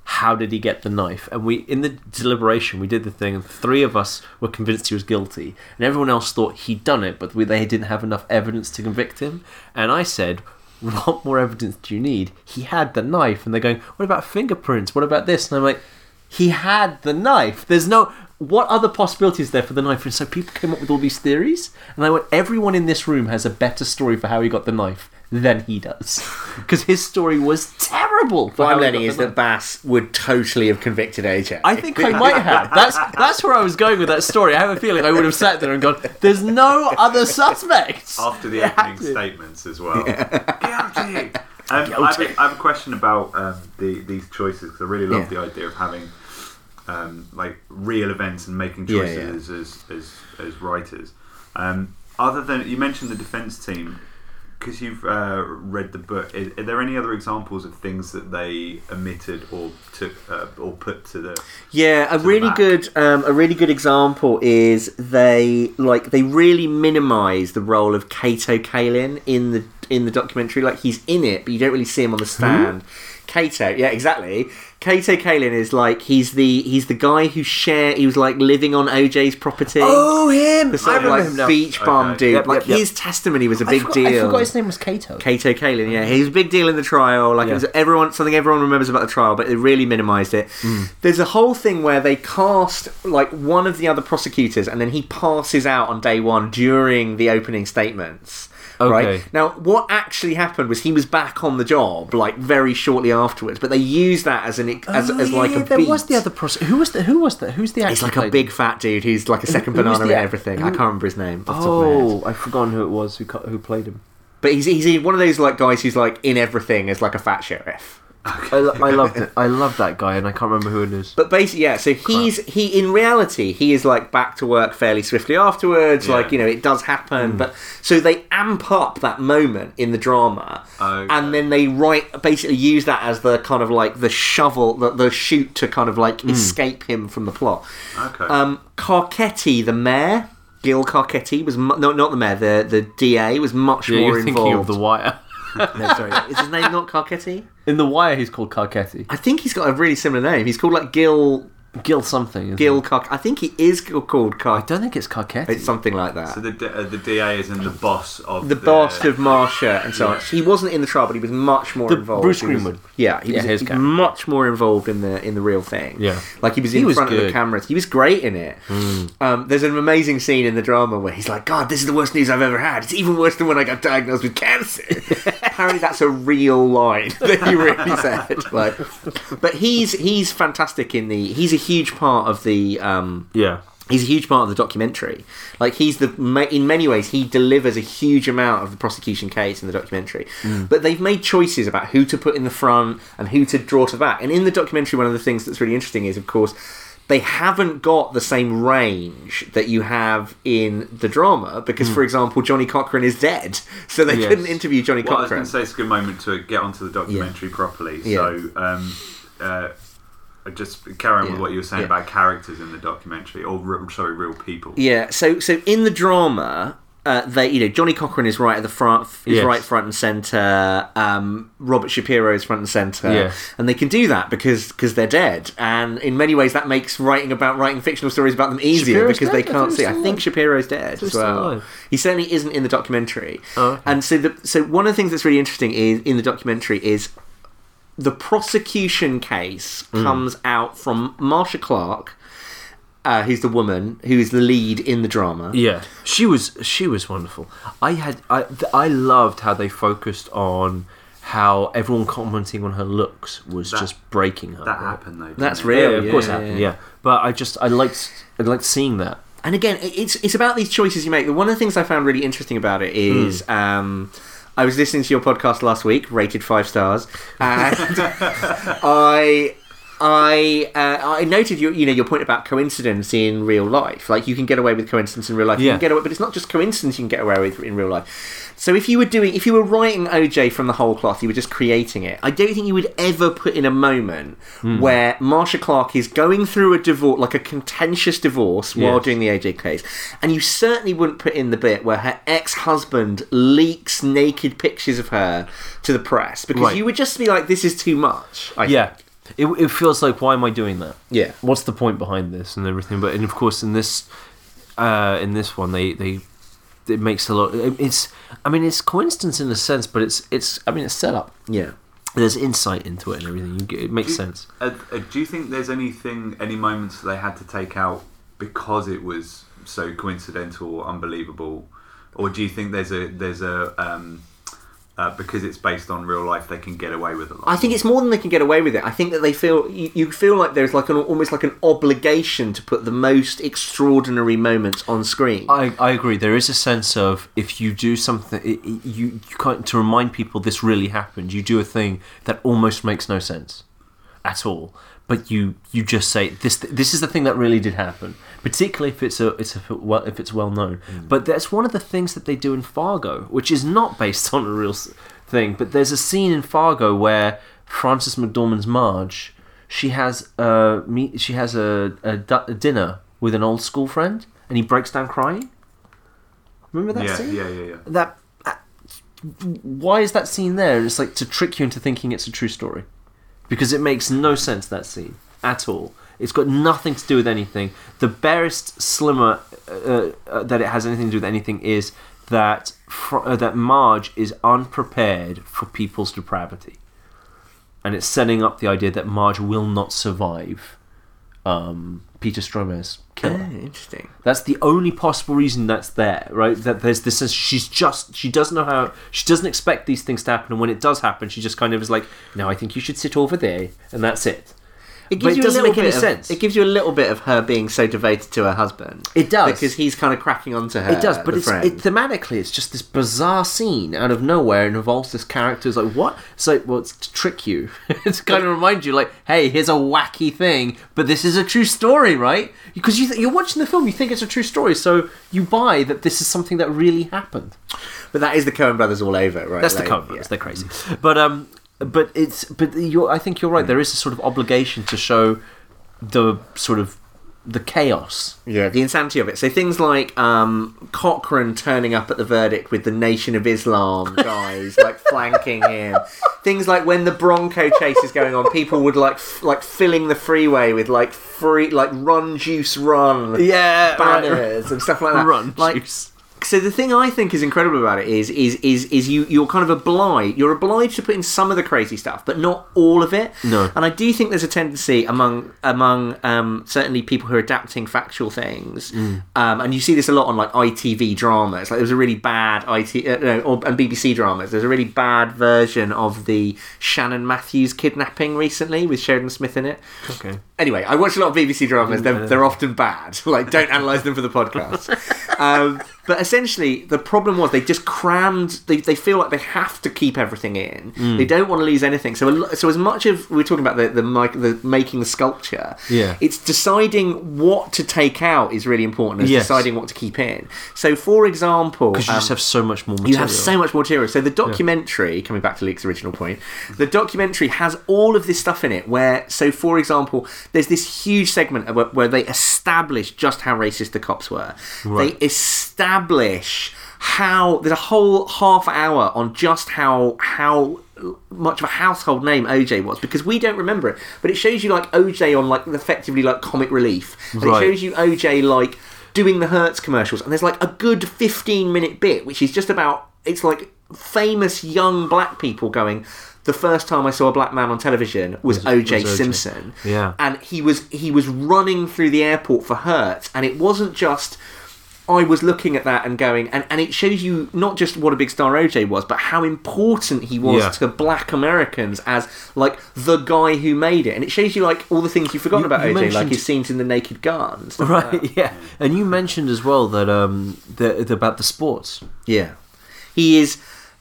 S2: how did he get the knife? And we, in the deliberation, we did the thing, and three of us were convinced he was guilty, and everyone else thought he'd done it, but we, they didn't have enough evidence to convict him. And I said, "What more evidence do you need? He had the knife." And they're going, "What about fingerprints? What about this?" And I'm like, "He had the knife. There's no." What other possibilities there for the knife? And so people came up with all these theories, and I went, everyone in this room has a better story for how he got the knife than he does, because his story was terrible.
S1: What I'm learning is that. Bass would totally have convicted OJ.
S2: I think I might have. That's that's where I was going with that story. I have a feeling I would have sat there and gone, "There's no other suspects."
S3: after the opening
S2: to.
S3: statements as well. Guilty. Um, I, have a, I have a question about um, the, these choices because I really love
S1: Yeah.
S3: the idea of having um, like real events and making
S1: Yeah,
S3: choices As, as as writers. Um, other than you mentioned the defense team, because you've uh, read the book, is, are there any other examples of things that they omitted or took uh, or put to the?
S1: Yeah, a really good, um, a really good example is they like they really minimise the role of Kato Kaelin in the in the documentary. Like he's in it, but you don't really see him on the stand. Kato, yeah, exactly. Kato Kaelin is like he's the he's the guy who share he was like living on OJ's property.
S2: Oh, him!
S1: the sort
S2: I
S1: of
S2: remember
S1: like
S2: him now.
S1: beach bum
S3: Okay.
S1: dude.
S2: Yep,
S1: like
S2: yep, yep.
S1: his testimony was a big
S2: forgot-
S1: deal.
S2: I forgot his name was Kato.
S1: Kato Kaelin, yeah, he was a big deal in the trial. Like it
S2: Yeah.
S1: was everyone something everyone remembers about the trial, but they really minimised it.
S2: Mm.
S1: There's a whole thing where they cast like one of the other prosecutors, and then he passes out on day one during the opening statements. Right now, what actually happened was he was back on the job like very shortly afterwards, but they used that as an as,
S2: Oh,
S1: as like
S2: yeah,
S1: a
S2: there
S1: beat.
S2: was the other pros- Who was the? Who was the? Who's the actor?
S1: He's like a big fat dude who's like a second
S2: who
S1: banana and
S2: act-
S1: everything. I can't remember his name. Off the top of my head.
S2: Oh, I've forgotten who it was who who played him.
S1: But he's he's one of those like guys who's like in everything as like a fat sheriff.
S2: I, lo- I loved it. I love that guy, and I can't remember who it is.
S1: But basically, yeah. So he's he in reality he is like back to work fairly swiftly afterwards.
S3: Yeah.
S1: Like you know it does happen.
S2: Hmm.
S1: But so they amp up that moment in the drama,
S3: Okay.
S1: and then they write basically use that as the kind of like the shovel, the, the shoot to kind of like
S2: Hmm.
S1: escape him from the plot.
S3: Okay.
S1: Um, Carcetti, the mayor, Gil Carcetti was mu- no not the mayor, the the DA was much
S2: Yeah,
S1: more
S2: you're thinking of
S1: involved.
S2: the Wire.
S1: no, sorry, is his name not Carcetti?
S2: In the Wire, he's called Carcetti.
S1: I think he's got a really similar name. He's called like Gil
S2: Gil something. isn't
S1: Gil
S2: he?
S1: Car. I think he is called Car.
S2: I don't think it's Carcetti.
S1: It's something like that.
S3: so the D- uh, the DA is in the boss of
S1: the boss of Marcia and so on. He wasn't in the trial, but he was much more
S2: The
S1: involved.
S2: Bruce
S1: He was-
S2: Greenwood.
S1: Yeah, he
S2: Yeah,
S1: was
S2: his
S1: he
S2: character.
S1: much more involved in the in the real thing.
S2: Yeah.
S1: like he was
S2: He
S1: in
S2: was
S1: front of the
S2: good.
S1: cameras. He was great in it. Um, there's an amazing scene in the drama where he's like, "God, this is the worst news I've ever had. It's even worse than when I got diagnosed with cancer." Apparently, that's a real line that he really said. Like, but he's he's fantastic in the. He's a huge part of the. Um,
S2: yeah.
S1: he's a huge part of the documentary. Like he's the in many ways he delivers a huge amount of the prosecution case in the documentary. But they've made choices about who to put in the front and who to draw to the back. And in the documentary, one of the things that's really interesting is, of course. They haven't got the same range that you have in the drama because, for example, Johnny Cochran is dead, so they
S2: Yes.
S1: couldn't interview Johnny
S3: Well, I was
S1: Cochran.
S3: going to say it's a good moment to get onto the documentary properly.
S1: Yeah.
S3: So, um, uh, just carry on
S1: Yeah.
S3: with what you were saying
S1: Yeah.
S3: about characters in the documentary, or sorry, real people.
S1: Yeah, so so in the drama, uh, they you know Johnny Cochran is right at the front, is
S2: Yes.
S1: right front and center. Um, Robert Shapiro is front and center,
S2: Yeah.
S1: and they can do that because because they're dead. And in many ways, that makes writing about writing fictional stories about them easier
S2: Shapiro's
S1: because they
S2: dead? I
S1: can't
S2: he
S1: see. I think. Shapiro's dead
S2: he
S1: as well. He certainly isn't in the documentary.
S2: Oh, okay.
S1: And so the so one of the things that's really interesting is in the documentary is the prosecution case
S2: Mm.
S1: comes out from Marcia Clark. Uh, who's the woman who is the lead in the drama?
S2: Yeah, she was she was wonderful. I had I I loved how they focused on how everyone commenting on her looks was
S3: That-
S2: just breaking her.
S3: That
S2: right?
S3: happened though.
S1: That's
S3: it?
S1: real.
S2: Yeah, of course it
S1: yeah,
S2: happened.
S1: yeah.
S2: Yeah, but I just I liked I liked seeing that.
S1: and again, it's it's about these choices you make. One of the things I found really interesting about it is.
S2: Hmm.
S1: Um, I was listening to your podcast last week, rated five stars, and I, I, uh, I noted your, you know, your point about coincidence in real life. Like you can get away with coincidence in real life, you
S2: Yeah.
S1: can get away, but it's not just coincidence you can get away with in real life. So if you were doing, if you were writing OJ from the whole cloth, you were just creating it. I don't think you would ever put in a moment
S2: Hmm.
S1: where Marcia Clark is going through a divorce, like a contentious divorce, while doing the OJ case, and you certainly wouldn't put in the bit where her ex-husband leaks naked pictures of her to the press because
S2: Right.
S1: you would just be like, "This is too much." I
S2: Yeah, it, it feels like why am I doing that?
S1: yeah.
S2: What's the point behind this and everything? But and of course in this uh, in this one they they it makes a lot. It's I mean it's coincidence in a sense, but it's it's I mean it's set up.
S1: Yeah.
S2: There's insight into it and everything. You get, it makes
S3: Do
S2: sense.
S3: Uh, uh, do you think there's anything, any moments they had to take out because it was so coincidental or unbelievable, or do you think there's a there's a um, uh, because it's based on real life they can get away with it.
S1: I think it's more than they can get away with it. I think that they feel you, you feel like there's like an almost like an obligation to put the most extraordinary moments on screen.
S2: I, I agree. There is a sense of if you do something, it, it- you you can't to remind people this really happened. You do a thing that almost makes no sense at all, but you you just say this this is the thing that really did happen. Particularly if it's a it's a well if it's well known. But that's one of the things that they do in Fargo, which is not based on a real thing. But there's a scene in Fargo where Frances McDormand's Marge she has a meet she has a, a, a dinner with an old school friend, and he breaks down crying. Remember that
S3: yeah,
S2: scene?
S3: yeah, yeah, yeah.
S2: That. uh, Why is that scene there? It's like to trick you into thinking it's a true story. Because it makes no sense that scene at all. It's got nothing to do with anything. The barest slimmer uh, uh, that it has anything to do with anything is that fr- uh, that Marge is unprepared for people's depravity, and it's setting up the idea that Marge will not survive um, Peter Stormare's killer.
S1: Oh, interesting.
S2: That's the only possible reason that's there, right? That there's this. She's just. She doesn't know how. She doesn't expect these things to happen, and when it does happen, she just kind of is like, "No, I think you should sit over there," and that's it.
S1: It
S2: But
S1: gives you a
S2: doesn't
S1: little
S2: make any
S1: bit of-
S2: sense.
S1: It gives you a little bit of her being so devoted to her husband.
S2: It does.
S1: because he's kind of cracking onto her.
S2: It does, but
S1: the
S2: it's it, thematically, it's just this bizarre scene out of nowhere and involves this character. It's like, what? So, like, well, it's to trick you. it's kind of remind you, like, hey, here's a wacky thing, but this is a true story, right? Because you th- you're watching the film, you think it's a true story, so you buy that this is something that really happened.
S1: But that is the Coen brothers all over, right?
S2: That's the
S1: Like,
S2: Coen brothers.
S1: yeah.
S2: They're crazy. But um, but it's but you're. I think you're right. There is a sort of obligation to show the sort of the chaos.
S1: Yeah, the insanity of it. So things like um, Cochran turning up at the verdict with the Nation of Islam guys like flanking him. Things like when the Bronco chase is going on, people would like f- like filling the freeway with like free like run juice run
S2: Yeah,
S1: banners and stuff like that.
S2: Run
S1: like,
S2: juice.
S1: So the thing I think is incredible about it is is is is you you're kind of obliged you're obliged to put in some of the crazy stuff, but not all of it.
S2: No.
S1: And I do think there's a tendency among among um, certainly people who are adapting factual things,
S2: Mm.
S1: um, and you see this a lot on like ITV dramas. Like there was a really bad IT uh, no, or, and BBC dramas. There's a really bad version of the Shannon Matthews kidnapping recently with Sheridan Smith in it.
S2: Okay.
S1: Anyway, I watch a lot of BBC dramas. They're, they're often bad. Like, don't analyse them for the podcast. Um, but essentially, the problem was they just crammed. They, they feel like they have to keep everything in.
S2: Mm.
S1: They don't want to lose anything. So, so as much of we're talking about the the, the making the sculpture,
S2: Yeah.
S1: it's deciding what to take out is really important. As
S2: Yes.
S1: deciding what to keep in. So, for example,
S2: Because you
S1: um,
S2: just have so much more material.
S1: you have so much more material. So the documentary, coming back to Luke's original point, the documentary has all of this stuff in it. Where, so for example, there's this huge segment where, where they establish just how racist the cops were.
S2: Right.
S1: They establish how there's a whole half hour on just how how much of a household name OJ was because we don't remember it, but it shows you like OJ on like effectively like comic relief, and
S2: Right.
S1: it shows you OJ like doing the Hertz commercials, and there's like a good 15 minute bit which is just about it's like famous young black people going. The first time I saw a black man on television was,
S2: was OJ.
S1: Simpson,
S2: Yeah.
S1: and he was he was running through the airport for Hertz, and it wasn't just. I was looking at that and going, and, and it shows you not just what a big star OJ was, but how important he was
S2: Yeah.
S1: to black Americans as like the guy who made it. And it shows you like all the things you've forgotten
S2: You-
S1: about
S2: you
S1: OJ, like his scenes in The Naked Gun. stuff like.
S2: Right, yeah. And you mentioned as well that um the, the- about the sports.
S1: Yeah, he is.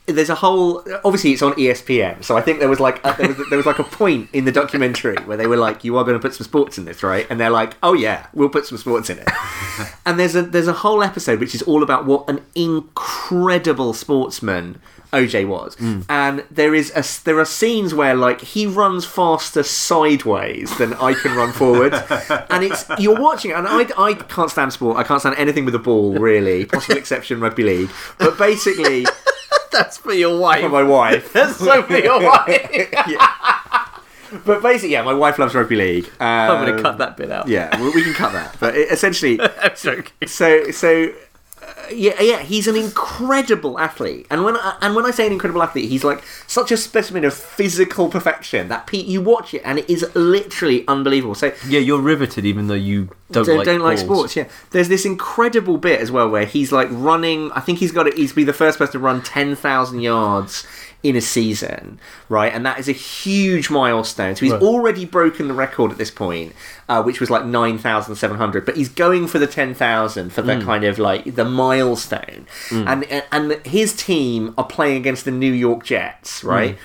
S1: There's a whole. Obviously, it's on ESPN, so I think there was like a, there, was, there was like a point in the documentary where they were like, "You are going to put some sports in this, right?" And they're like, "Oh yeah, we'll put some sports in it." and there's a there's a whole episode which is all about what an incredible sportsman OJ was, hmm. and there is a there are scenes where like he runs faster sideways than I can run forward, and it's you're watching it, and I I can't stand sport, I can't stand anything with a ball really, possible exception rugby league, but basically
S2: That's for your wife.
S1: for my wife.
S2: That's so for your wife.
S1: But basically, yeah, my wife loves rugby league. Um,
S2: I'm going to cut that bit out.
S1: Yeah, we, we can cut that. But it, essentially,
S2: I'm joking.
S1: so so yeah yeah he's an incredible athlete. And when I, and when I say an incredible athlete he's like such a specimen of physical perfection that Pete you watch it and it is literally unbelievable. So
S2: Yeah, you're riveted even though you don't,
S1: don't,
S2: like,
S1: don't like sports. yeah. There's this incredible bit as well where he's like running I think he's got to he's be the first person to run 10,000 yards in a season right? And that is a huge milestone. So he's
S2: Right.
S1: already broken the record at this point uh, which was like 9,700 but he's going for the 10,000 for the mm. kind of like the milestone. Mm. And and his team are playing against the New York Jets right mm.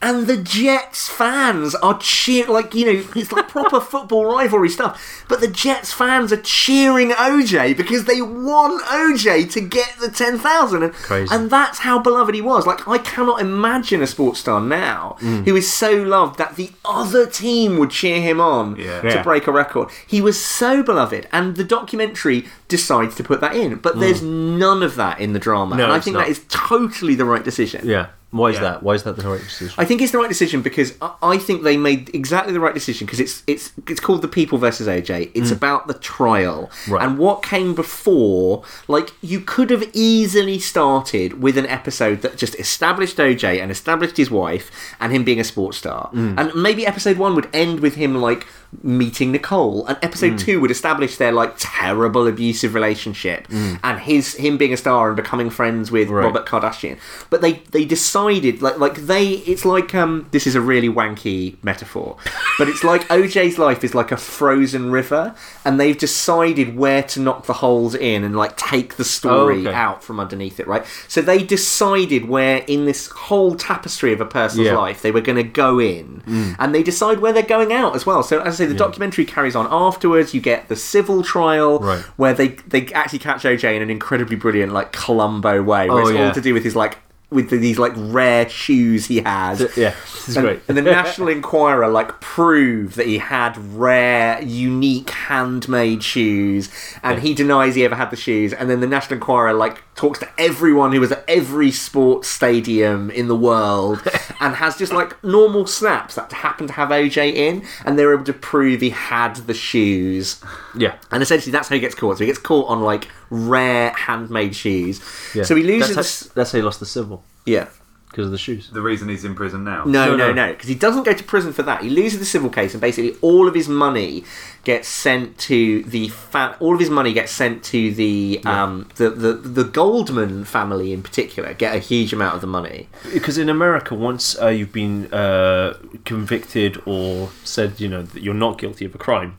S1: And the Jets fans are cheering, like you know it's like proper football rivalry stuff. But the Jets fans are cheering OJ because they want OJ to get the ten thousand, and
S2: Crazy.
S1: and that's how beloved he was. Like I cannot imagine a sports star now mm. who is so loved that the other team would cheer him on
S3: Yeah.
S1: to
S2: Yeah.
S1: break a record. He was so beloved, and the documentary decides to put that in, but mm. there's none of that in the drama,
S2: No,
S1: and I think
S2: not.
S1: that is totally the right decision.
S2: Yeah, Why is
S3: Yeah.
S2: that? Why is that the right decision?
S1: I think it's the right decision because I- I think they made exactly the right decision because it's it's it's called the People versus OJ. It's mm. about the trial
S2: Right.
S1: and what came before. Like you could have easily started with an episode that just established OJ and established his wife and him being a sports star, mm. and maybe episode one would end with him like meeting Nicole, and episode mm. two would establish their like terrible abusive relationship and his him being a star and becoming friends with
S2: Right.
S1: Robert Kardashian. But they they decided like like they it's like um this is a really wanky metaphor, but it's like OJ's life is like a frozen river, and they've decided where to knock the holes in and like take the story
S2: Oh, okay.
S1: out from underneath it, right? So they decided where in this whole tapestry of a person's
S2: Yeah. Mm.
S1: life they were going to go in, and they decide where they're going out as well. So as I say, the documentary carries on afterwards. You get the civil trial
S2: Right.
S1: where they they actually catch OJ in an incredibly brilliant like Columbo way, where
S2: Oh,
S1: it's
S2: yeah.
S1: all to do with his like with the, these like rare shoes he has.
S2: yeah, this is
S1: And,
S2: great.
S1: and the National Enquirer like prove that he had rare, unique handmade shoes, and he denies he ever had the shoes. And then the National Enquirer like talks to everyone who was at every sports stadium in the world, and has just like normal snaps that happen to have OJ in, and they're able to prove he had the shoes.
S2: yeah,
S1: And essentially, that's how he gets caught. So he gets caught on like rare handmade shoes.
S2: yeah.
S1: So he loses.
S2: That's how, that's how he lost the civil
S1: yeah.
S2: Because of the shoes.
S3: The reason he's in prison now.
S1: No,
S2: No,
S1: no,
S2: no.
S1: no, because he doesn't go to prison for that. He loses the civil case, and basically all of his money gets sent to the fa- all of his money gets sent to the um the, the the Goldman family in particular get a huge amount of the money.
S2: Because in America, once uh, you've been uh, convicted or said, you know, that you're not guilty of a crime,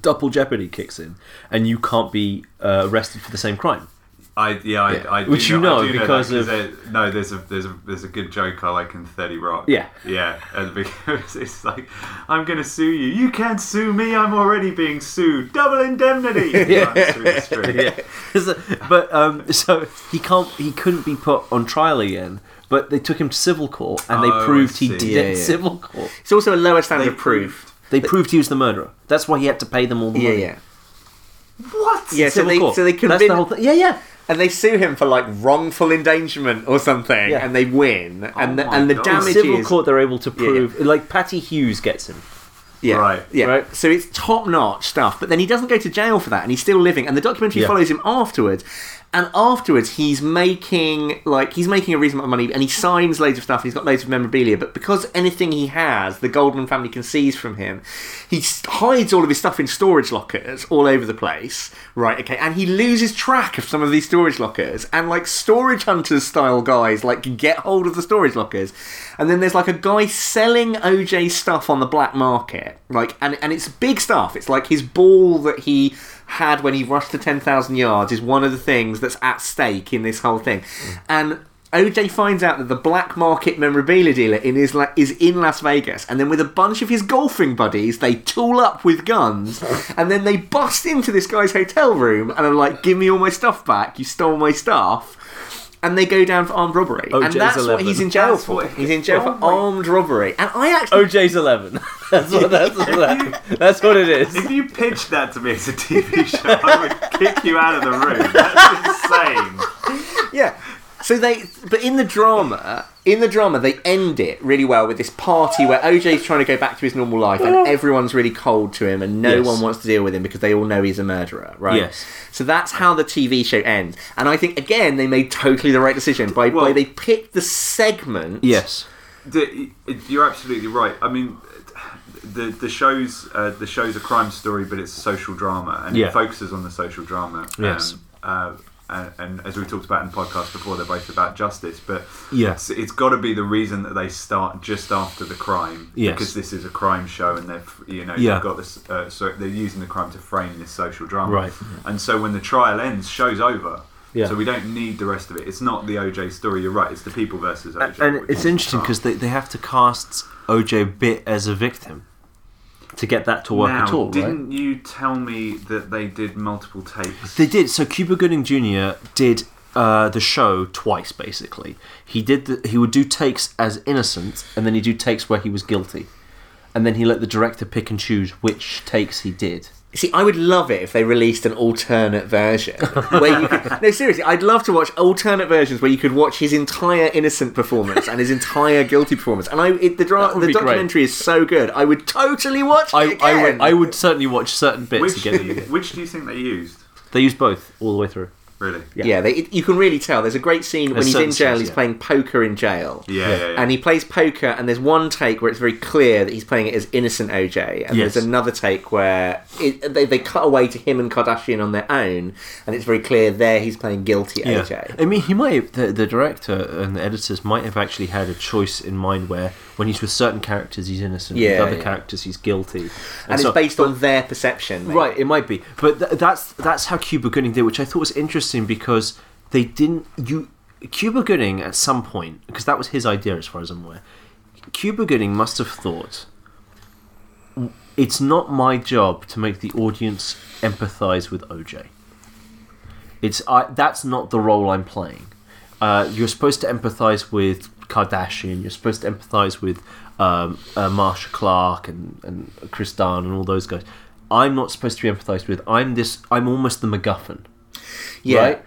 S2: double jeopardy kicks in, and you can't be uh, arrested for the same crime.
S3: I yeah, I,
S2: Yeah.
S3: I do
S2: Which you
S3: I
S2: know
S3: do
S2: because
S3: that
S2: of-
S3: there- no, there's a there's a there's a good joke I like in Thirty Rock.
S2: Yeah.
S3: yeah, and because it's like I'm gonna sue you. You can't sue me. I'm already being sued. Double indemnity. yeah, through the
S2: but um, so he can't, he couldn't be put on trial again. But they took him to civil court, and
S3: Oh,
S2: they
S3: I
S2: proved he did
S1: Yeah,
S2: it
S1: yeah.
S2: civil court.
S1: It's also a lower standard
S3: They
S1: of proof.
S2: They proved he was the murderer. That's why he had to pay them all the
S1: Yeah,
S2: money.
S1: yeah, yeah.
S3: What?
S1: yeah. So they
S2: court.
S1: so they
S2: That's
S1: convince
S2: the whole thing. Yeah, yeah.
S1: And they sue him for like wrongful endangerment or something,
S2: Yeah.
S1: and they win, oh and the,
S3: my
S1: and the
S3: God.
S2: In
S1: damage
S2: civil
S1: is
S2: court, they're able to
S1: Yeah, yeah.
S2: prove. Like Patty Hewes gets him.
S1: Yeah,
S3: Right.
S1: Yeah,
S2: Right.
S1: So it's top notch stuff, but then he doesn't go to jail for that, and he's still living. And the documentary
S2: Yeah.
S1: follows him afterwards, and afterwards he's making like he's making a reasonable amount of money, and he signs loads of stuff. He's got loads of memorabilia, but because anything he has, the Goldman family can seize from him, he hides all of his stuff in storage lockers all over the place. Right? Okay, and he loses track of some of these storage lockers, and like storage hunters style guys like get hold of the storage lockers, and then there's like a guy selling OJ stuff on the black market, like, and and it's big stuff. It's like his ball that he had when he rushed to ten thousand yards is one of the things that's at stake in this whole thing, mm. and. OJ finds out that the black market memorabilia dealer in is, la- is in Las Vegas, and then with a bunch of his golfing buddies, they tool up with guns, and then they bust into this guy's hotel room and are like, "Give me all my stuff back! You stole my stuff!" And they go down for armed robbery, and
S2: OJ's
S1: that's what
S2: 11.
S1: he's in jail
S3: That's
S1: for.
S3: what-
S1: He's in jail
S3: Oh
S1: for
S3: my-
S1: armed robbery, and I actually
S2: OJ's eleven. that's what that's what, that, that's what it is.
S3: If you pitched that to me as a TV show, I would kick you out of the room. That's insane.
S1: yeah. So they, but in the drama, in the drama, they end it really well with this party where OJ's trying to go back to his normal life, and everyone's really cold to him, and no
S2: Yes.
S1: one wants to deal with him because they all know he's a murderer, right?
S2: Yes.
S1: So that's how the TV show ends, and I think again they made totally the right decision by by they picked the segment.
S2: Yes.
S3: The, you're absolutely right. I mean, the the show's uh, the show's a crime story, but it's a social drama, and
S2: Yeah.
S3: it focuses on the social drama.
S2: Yes.
S3: Um, uh, and, and as we talked about in the podcast before, they're both about justice. But
S2: yes,
S3: it's, it's got to be the reason that they start just after the crime,
S2: Yes.
S3: because this is a crime show, and they've you know
S2: Yeah.
S3: they've got this. Uh, so they're using the crime to frame this social drama,
S2: Right.
S3: And so when the trial ends, show's over.
S2: Yeah.
S3: So we don't need the rest of it. It's not the OJ story. You're right. It's the people versus OJ.
S2: And
S3: which
S2: it's interesting because they, they have to cast OJ bit as a victim to get that to work
S3: now,
S2: at all.
S3: didn't you tell me that they did multiple takes?
S2: They did. So Cuba Gooding Jr. did uh, the show twice, basically. He did. The, he would do takes as innocent, and then he'd do takes where he was guilty. and then he let the director pick and choose which takes he did.
S1: See, I would love it if they released an alternate version. where you could, no, seriously, I'd love to watch alternate versions where you could watch his entire innocent performance and his entire guilty performance. And I, it, the, dra- the
S2: be great.
S1: documentary is so good, I would totally watch it
S2: I,
S1: again.
S2: I, would, I would certainly watch certain bits
S3: Which,
S2: again.
S3: do you, which do you think they used?
S2: They use both all the way through.
S3: Really?
S1: Yeah, they, you can really tell. There's a great scene when
S2: There's
S1: he's in jail.
S2: scenes,
S1: He's
S2: yeah.
S1: playing poker in jail.
S3: Yeah, yeah, yeah.
S1: And he plays poker, and there's one take where it's very clear that he's playing it as innocent OJ, and
S2: Yes.
S1: there's another take where it, they, they cut away to him and Kardashian on their own, and it's very clear there he's playing guilty OJ.
S2: I mean, he might have, the, the director and the editors might have actually had a choice in mind where when he's with certain characters he's innocent,
S1: Yeah,
S2: with other
S1: yeah.
S2: characters he's guilty,
S1: And
S2: so-
S1: it's based on their perception. maybe.
S2: Right, it might be, but th- that's that's how Cuba Gooding did, which I thought was interesting because they didn't you Cuba Gooding at some point because that was his idea as far as I'm aware. Cuba Gooding must have thought it's not my job to make the audience empathize with OJ. It's I, that's not the role I'm playing. Uh, you're supposed to empathize with Kardashian. You're supposed to empathize with um, uh, Marcia Clark and, and Chris Dunn and all those guys. I'm not supposed to be empathized with. I'm this. I'm almost the MacGuffin,
S1: Yeah.
S2: right?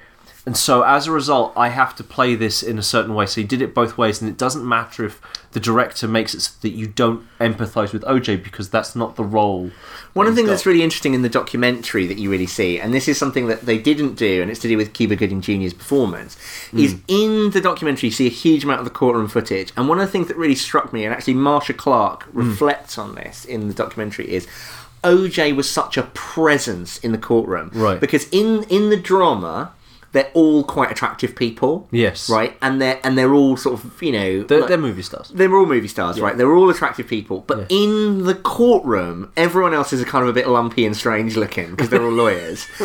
S2: And so as a result, I have to play this in a certain way. So he did it both ways, and it doesn't matter if the director makes it so that you don't empathize with OJ because that's not the role.
S1: One of the things that's really interesting in the documentary that you really see, and this is something that they didn't do, and it's to do with Cuba Gooding Jr.'s performance, hmm. is in the documentary you see a huge amount of the courtroom footage. And one of the things that really struck me, and actually Marcia Clark hmm. reflects on this in the documentary, is OJ was such a presence in the courtroom.
S2: Right.
S1: Because in in the drama, they're all quite attractive people.
S2: Yes.
S1: Right? And they're and they're all sort of, you know
S2: They're,
S1: like-
S2: they're movie stars.
S1: they're all movie stars, right? They're all attractive people, but in the courtroom, everyone else is a kind of a bit lumpy and strange looking because they're all lawyers.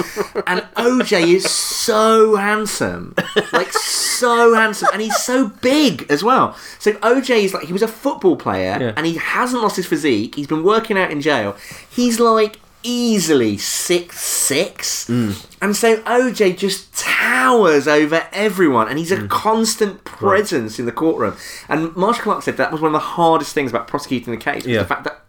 S1: and OJ is so handsome, like so handsome, and he's so big as well. So OJ is like he was a football player,
S2: Yeah.
S1: and he hasn't lost his physique. He's been working out in jail. He's like easily six six, mm. and so OJ just towers over everyone, and he's a mm. constant presence in the courtroom. And Marcia Clark said that was one of the hardest things about prosecuting the case was
S2: Yeah.
S1: the fact that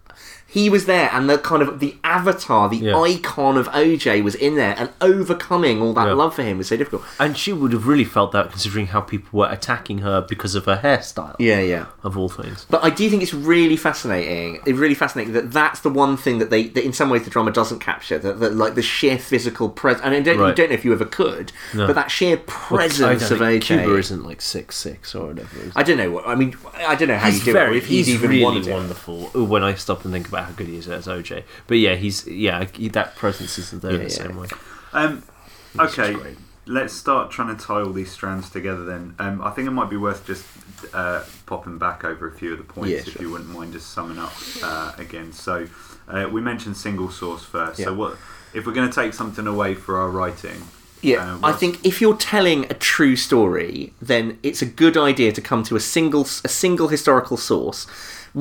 S1: he was there, and the kind of the avatar, the
S2: Yeah.
S1: icon of OJ was in there, and overcoming all that
S2: Yeah.
S1: love for him was so difficult.
S2: And she would have really felt that considering how people were attacking her because of her hairstyle,
S1: Yeah, yeah.
S2: of all things.
S1: But I do think it's really fascinating. It's really fascinating that that's the one thing that they, that in some ways, the drama doesn't capture. That, that like the sheer physical presence. And I don't, you
S2: Right.
S1: don't know if you ever could,
S2: No.
S1: but that sheer presence
S2: I
S1: of OJ.
S2: Cuba isn't like six six or whatever.
S1: I don't know what. I mean, I don't know how
S2: he's
S1: you do it, or if you'd
S2: he's
S1: even
S2: really wonderful. Ooh, When I stop and think about how good he is as OJ, but yeah, he's yeah, he- that presence isn't there
S1: Yeah,
S2: in the
S1: yeah.
S2: same way.
S3: Um, okay, let's start trying to tie all these strands together then. Um, I think it might be worth just uh, popping back over a few of the points
S1: Yeah,
S3: if
S1: sure.
S3: you wouldn't mind just summing up uh, again. So uh, we mentioned single source first.
S1: Yeah.
S3: So what if we're going to take something away for our writing?
S1: Yeah,
S3: uh,
S1: I think if you're telling a true story, then it's a good idea to come to a single a single historical source.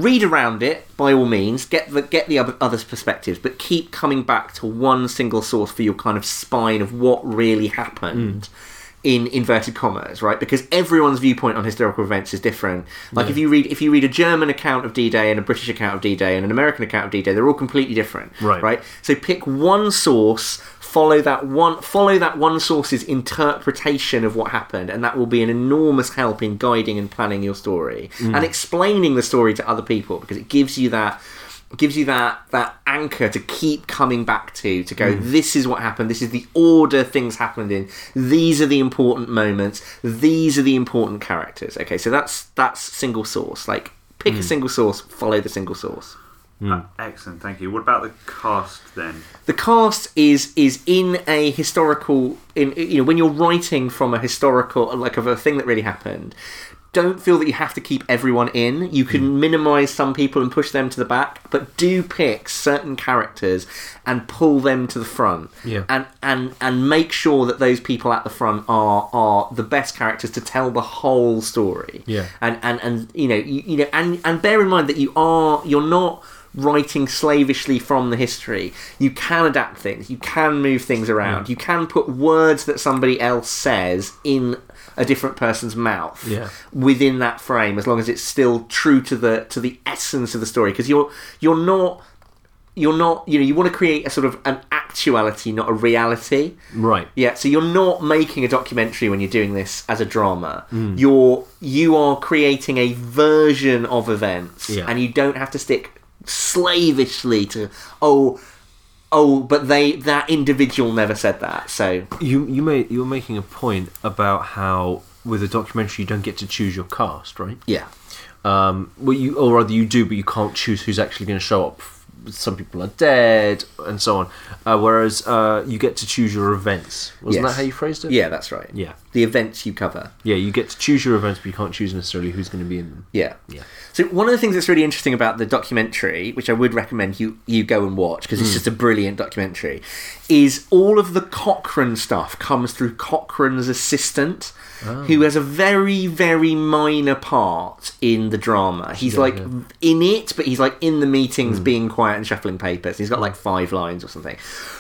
S1: Read around it by all means. Get the get the other others' perspectives, but keep coming back to one single source for your kind of spine of what really happened. Mm. In inverted commas, right? Because everyone's viewpoint on historical events is different. Like if you read if you read a German account of D-Day and a British account of D-Day and an American account of D-Day, they're all completely different,
S2: Right.
S1: Right? So pick one source, follow that one, follow that one source's interpretation of what happened, and that will be an enormous help in guiding and planning your story mm. and explaining the story to other people because it gives you that gives you that that anchor to keep coming back to to go mm. this is what happened. This is the order things happened in. These are the important moments. These are the important characters. Okay so that's that's single source. Like pick a mm. single source follow the single source
S3: Uh, excellent, thank you. What about the cast then?
S1: the cast is is in a historical in you know when you're writing from a historical like of a thing that really happened don't feel that you have to keep everyone in you can minimize some people and push them to the back but do pick certain characters and pull them to the front
S2: Yeah.
S1: and and and make sure that those people at the front are are the best characters to tell the whole story
S2: Yeah.
S1: and and and you know you, you know and and bear in mind that you are you're not writing slavishly from the history. You can adapt things. You can move things around. You can put words that somebody else says in a different person's mouth
S2: Yeah.
S1: within that frame, as long as it's still true to the to the essence of the story. Because you're you're not you're not you know you want to create a sort of an actuality, not a reality.
S2: Right.
S1: Yeah, so you're not making a documentary when you're doing this as a drama.
S2: Mm.
S1: You're you are creating a version of events,
S2: Yeah.
S1: and you don't have to stick slavishly to oh oh, but they that individual never said that. So
S2: You you made you were making a point about how with a documentary you don't get to choose your cast, right?
S1: yeah,
S2: Um, well, you or rather you do, but you can't choose who's actually going to show up. Some people are dead, and so on. Uh, whereas uh, you get to choose your events. Wasn't
S1: Yes.
S2: that how you phrased it?
S1: yeah, that's right.
S2: Yeah.
S1: the events you cover.
S2: Yeah, you get to choose your events, but you can't choose necessarily who's going to be in them.
S1: Yeah.
S2: Yeah.
S1: So one of the things that's really interesting about the documentary, which I would recommend you you go and watch because it's just a brilliant documentary, is all of the Cochran stuff comes through Cochran's assistant, who oh. has a very very minor part in the drama. He's
S2: Yeah,
S1: like
S2: yeah.
S1: in it, but he's like in the meetings, hmm. being quiet and shuffling papers. He's got hmm. like five lines or something,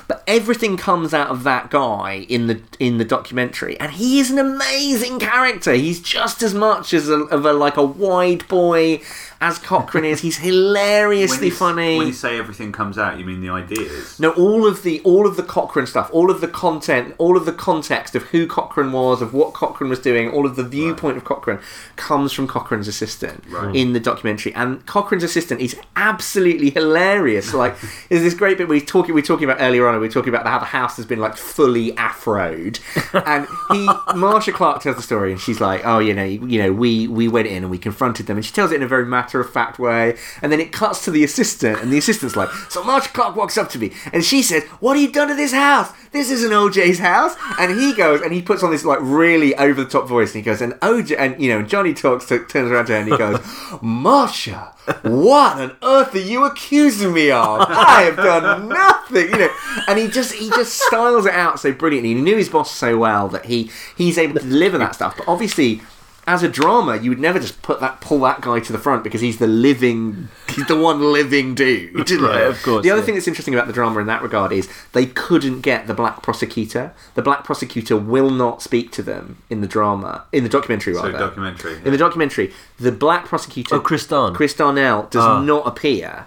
S1: but everything comes out of that guy in the in the documentary, and he is an amazing character. He's just as much as a, of a like a wide boy as Cochran is. He's hilariously
S3: When
S1: funny.
S3: When you say everything comes out, you mean the ideas?
S1: No, all of the all of the Cochran stuff, all of the content, all of the context of who Cochran was, of what Cochran was doing, all of the viewpoint of Cochran comes from Cochran's assistant
S3: Right.
S1: in the documentary. And Cochran's assistant is absolutely hilarious. Like, there's this great bit he's talking. We were talking about earlier on. We were talking about how the house has been like fully afroed, and he Marcia Clark tells the story, and she's like, "Oh, you know, you know, we we went in and we confronted them," and she tells it in a very matter of fact way, and then it cuts to the assistant, and the assistant's like, "So Marcia Clark walks up to me, and she says, "What have you done to this house? This isn't OJ's house." And he goes and he puts on this like really over the top voice, and he goes, "And OJ," and you know, Johnnie talks to, turns around to her and he goes, "Marcia." What on earth are you accusing me of? I have done nothing, you know. And he just he just styles it out so brilliantly. He knew his boss so well that he he's able to deliver that stuff. But obviously, as a drama, you would never just put that pull that guy to the front because he's the living he's the one living dude.
S2: Right, of course,
S1: The other
S2: yeah.
S1: thing that's interesting about the drama in that regard is they couldn't get the black prosecutor. The black prosecutor will not speak to them in the drama in the documentary
S3: So
S1: rather.
S3: documentary.
S1: in the documentary, the black prosecutor
S2: Oh, Chris Darn.
S1: Chris Darden does
S2: Ah.
S1: not appear.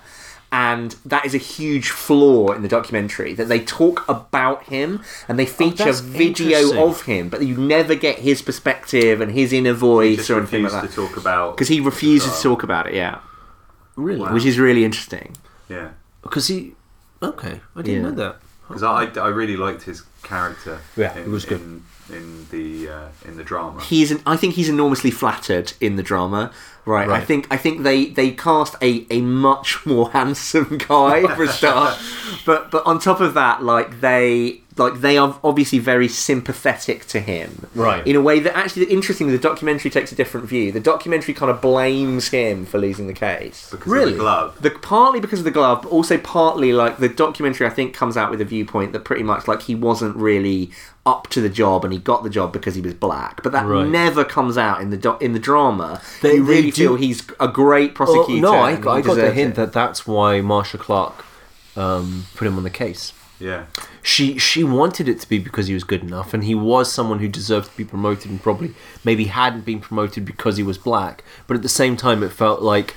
S1: And that is a huge flaw in the documentary that they talk about him and they oh, feature
S2: Oh,
S1: video of him, but you never get his perspective and his inner voice
S3: just
S1: or anything like that.
S3: to talk about
S1: Because he refuses to talk about it, yeah.
S2: Really?
S3: Wow.
S1: Which is really interesting.
S3: Yeah,
S2: Because he. Okay, I didn't
S1: Yeah.
S2: know that.
S3: because I, I really liked his character.
S2: Yeah,
S3: in,
S2: it was good.
S3: in, in the uh, in the drama.
S1: He's an, I think he's enormously flattered in the drama. Right. I think I think they, they cast a, a much more handsome guy for a start. but but on top of that, like they like they are obviously very sympathetic to him.
S2: Right.
S1: In a way that actually interestingly the documentary takes a different view. The documentary kind of blames him for losing the case.
S3: because
S2: Really?
S3: of the glove.
S1: The partly because of the glove, but also partly like the documentary. I think comes out with a viewpoint that pretty much like he wasn't really up to the job, and he got the job because he was black. But that
S2: Right.
S1: never comes out in the do- in the drama.
S2: They-
S1: you really
S2: they
S1: feel he's a great
S2: Oh,
S1: prosecutor.
S2: no, I, I got the hint
S1: it.
S2: that that's why Marcia Clark um, put him on the case.
S3: Yeah,
S2: She she wanted it to be because he was good enough, and he was someone who deserved to be promoted, and probably maybe hadn't been promoted because he was black. But at the same time, it felt like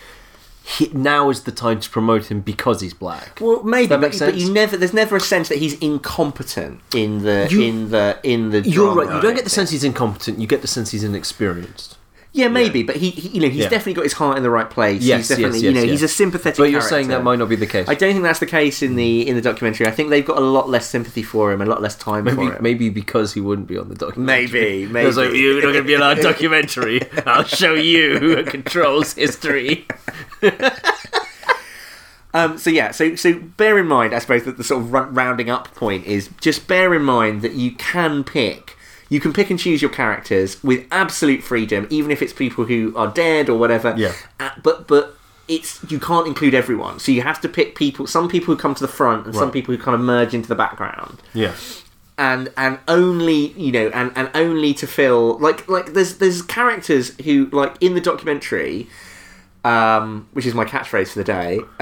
S2: he, now is the time to promote him because he's black.
S1: Well, maybe,
S2: that
S1: but,
S2: make
S1: but you never. There's never a sense that he's incompetent in the
S2: You-
S1: in the in the.
S2: You're
S1: drama,
S2: right. You don't get the sense he's incompetent. You get the sense he's inexperienced.
S1: Yeah, maybe, but he, he you know, he's
S2: Yeah.
S1: definitely got his heart in the right place.
S2: Yes,
S1: he's definitely,
S2: yes,
S1: you know,
S2: yes.
S1: he's a sympathetic.
S2: But you're saying that might not be the case.
S1: I don't think that's the case in the in the documentary. I think they've got a lot less sympathy for him, a lot less time
S2: maybe
S1: for him.
S2: maybe because he wouldn't be on the documentary.
S1: Maybe, maybe.
S2: Like, you're not going to be on our documentary. I'll show you who controls history.
S1: Um, so yeah, so so bear in mind, I suppose that the sort of rounding up point is just bear in mind that you can pick, you can pick and choose your characters with absolute freedom, even if it's people who are dead or whatever.
S2: Yeah.
S1: Uh, but but it's you can't include everyone, so you have to pick people. Some people who come to the front, and some people who kind of merge into the background.
S2: Yeah.
S1: and and only you know and and only to fill like like there's there's characters who like in the documentary um, which is my catchphrase for the day.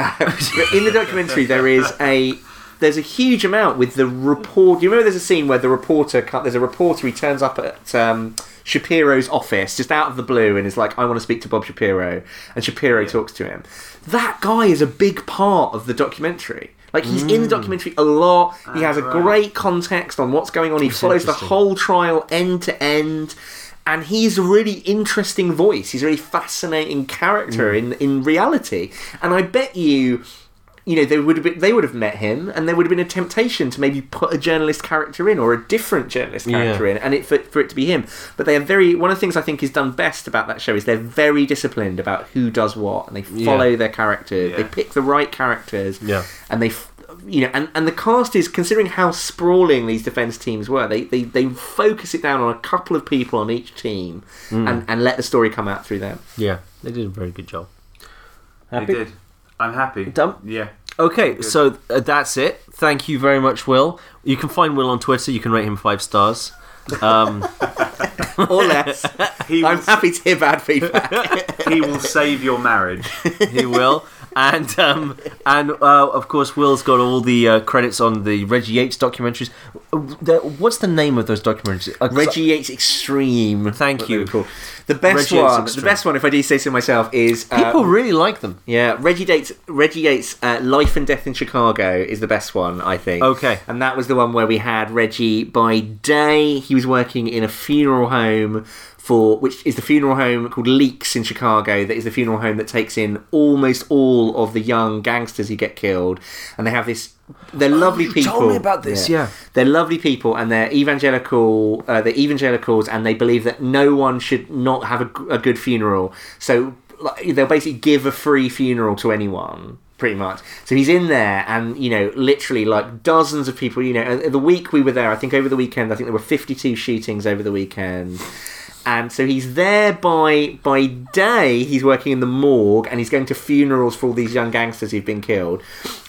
S1: in the documentary, there is a there's a huge amount with the report. You remember there's a scene where the reporter cut- there's a reporter he turns up at um, Shapiro's office just out of the blue and is like, "I want to speak to Bob Shapiro," and Shapiro talks to him. That guy is a big part of the documentary. Like he's in the mm. documentary a lot. He ah, has a great context on what's going on. He follows the whole trial end to end. And he's a really interesting voice. He's a really fascinating character mm. in, in reality. And I bet you, you know, they would have been, they would have met him, and there would have been a temptation to maybe put a journalist character in or a different journalist character
S2: Yeah.
S1: in, and it for, for it to be him. But they are very one of the things I think is done best about that show is they're very disciplined about who does what, and they follow
S2: Yeah.
S1: their characters. They pick the right characters
S2: Yeah.
S1: and they you know and, and the cast is considering how sprawling these defense teams were they, they they focus it down on a couple of people on each team
S2: Mm.
S1: and and let the story come out through them
S2: Yeah, they did a very good job.
S3: They did. I'm happy.
S2: Done?
S3: Yeah.
S2: Okay, so uh, that's it. Thank you very much, Will. You can find Will on Twitter. You can rate him five stars. Um,
S1: or less
S3: He
S1: i'm
S3: will,
S1: happy to hear bad feedback
S3: he will save your marriage.
S2: he will. And um, and uh, of course, Will's got all the uh, credits on the Reggie Yates documentaries. What's the name of those documentaries? Uh,
S1: reggie yates extreme
S2: Thank you.
S1: the best
S2: Reggie
S1: one the best one if i do say so myself is uh,
S2: People really like them.
S1: Yeah, Reggie Yates. Reggie Yates' uh, "Life and Death in Chicago" is the best one, I think.
S2: Okay.
S1: and that was the one where we had Reggie. By day, he was working in a funeral home for which is the funeral home called Leaks in Chicago. That is the funeral home that takes in almost all of the young gangsters who get killed, and they have this. They're lovely
S2: Oh, you
S1: people.
S2: told me about this, yeah.
S1: they're lovely people, and they're evangelical. Uh, they're evangelicals, and they believe that no one should not have a good funeral. So like, they'll basically give a free funeral to anyone. Pretty much. So he's in there, and you know, literally like dozens of people. You know, uh, the week we were there, I think over the weekend, I think there were fifty-two shootings over the weekend. And so he's there by by day. He's working in the morgue, and he's going to funerals for all these young gangsters who've been killed.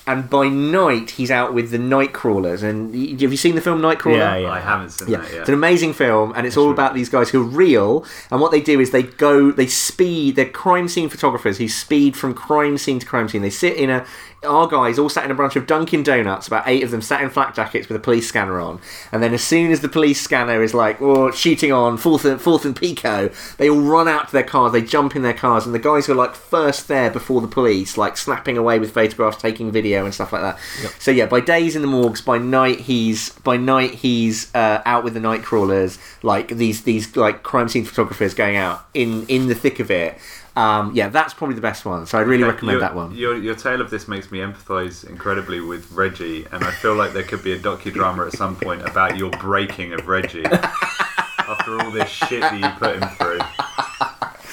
S1: And by night, he's out with the Nightcrawlers. And y- have you seen the film Nightcrawler?
S2: Yeah, yeah.
S3: I haven't seen
S1: Yeah,
S3: that yet.
S1: it's an amazing film, and it's all about these guys who are real. And what they do is they go, they speed. They're crime scene photographers who speed from crime scene to crime scene. They sit in a. Our guys all sat in a bunch of Dunkin' Donuts, about eight of them sat in flak jackets with a police scanner on. And then as soon as the police scanner is like, oh, shooting on fourth and fourth and Pico, they all run out to their cars. They jump in their cars, and the guys who are like first there before the police, like snapping away with photographs, taking video and stuff like that. So yeah, by days in the morgues, by night he's by night he's uh, out with the night crawlers, like these these like crime scene photographers going out in in the thick of it. Um, yeah, that's probably the best one. So I'd really
S3: Okay,
S1: recommend
S3: your,
S1: that one.
S3: Your, your tale of this makes me empathise incredibly with Reggie, and I feel like there could be a docudrama at some point about your breaking of Reggie after all this shit that you put him through.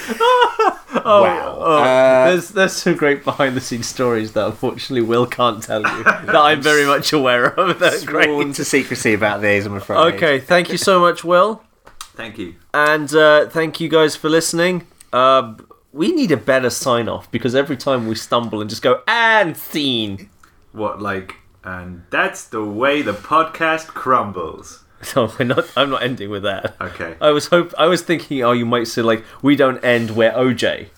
S1: wow. Uh,
S2: there's there's some great behind the scenes stories that unfortunately Will can't tell you that I'm very much aware of. That's
S1: sworn
S2: great.
S1: to secrecy about these, I'm afraid.
S2: Okay, thank you so much, Will,
S3: Thank you.
S2: and uh, thank you guys for listening. Uh, we need a better sign off because every time we stumble and just go and scene.
S3: What, like, and that's the way the podcast crumbles.
S2: No, we're not. I'm not ending with that.
S3: Okay.
S2: I was hope. I was thinking, oh, you might say like we don't end where OJ.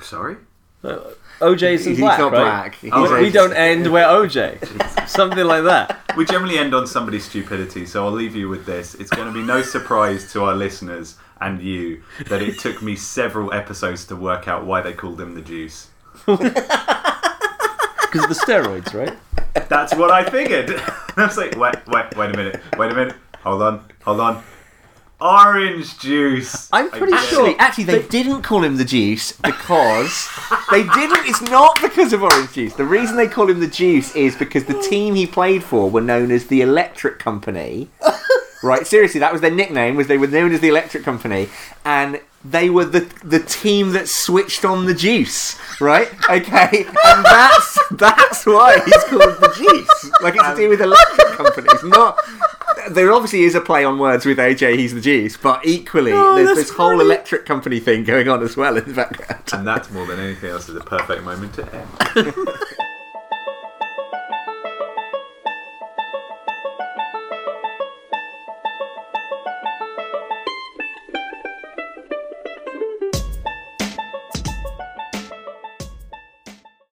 S3: Sorry?
S2: Uh, OJ's in
S1: He's
S2: black,
S1: not
S2: right?
S1: black. He's
S3: Oh,
S2: we don't end where OJ. Something like that.
S3: We generally end on somebody's stupidity, so I'll leave you with this. It's going to be no surprise to our listeners and you that it took me several episodes to work out why they called him the juice.
S2: Because of the steroids, right?
S3: That's what I figured. I was like, wait, wait, wait a minute, wait a minute, hold on, hold on. Orange juice.
S2: I'm pretty
S3: it.
S2: sure-
S1: Actually, actually, they didn't call him the juice because they didn't. It's not because of orange juice. The reason they call him the juice is because the team he played for were known as the Electric Company. Right, seriously, that was their nickname. Was they were known as the Electric Company, and they were the the team that switched on the juice. Right, okay, and that's that's why he's called the juice. Like it's to do with electric companies, not. There obviously is a play on words with OJ. He's the juice, but equally, oh, there's
S2: that's
S1: this whole electric company thing going on as well in the background.
S3: And that more than anything else is a perfect moment to end.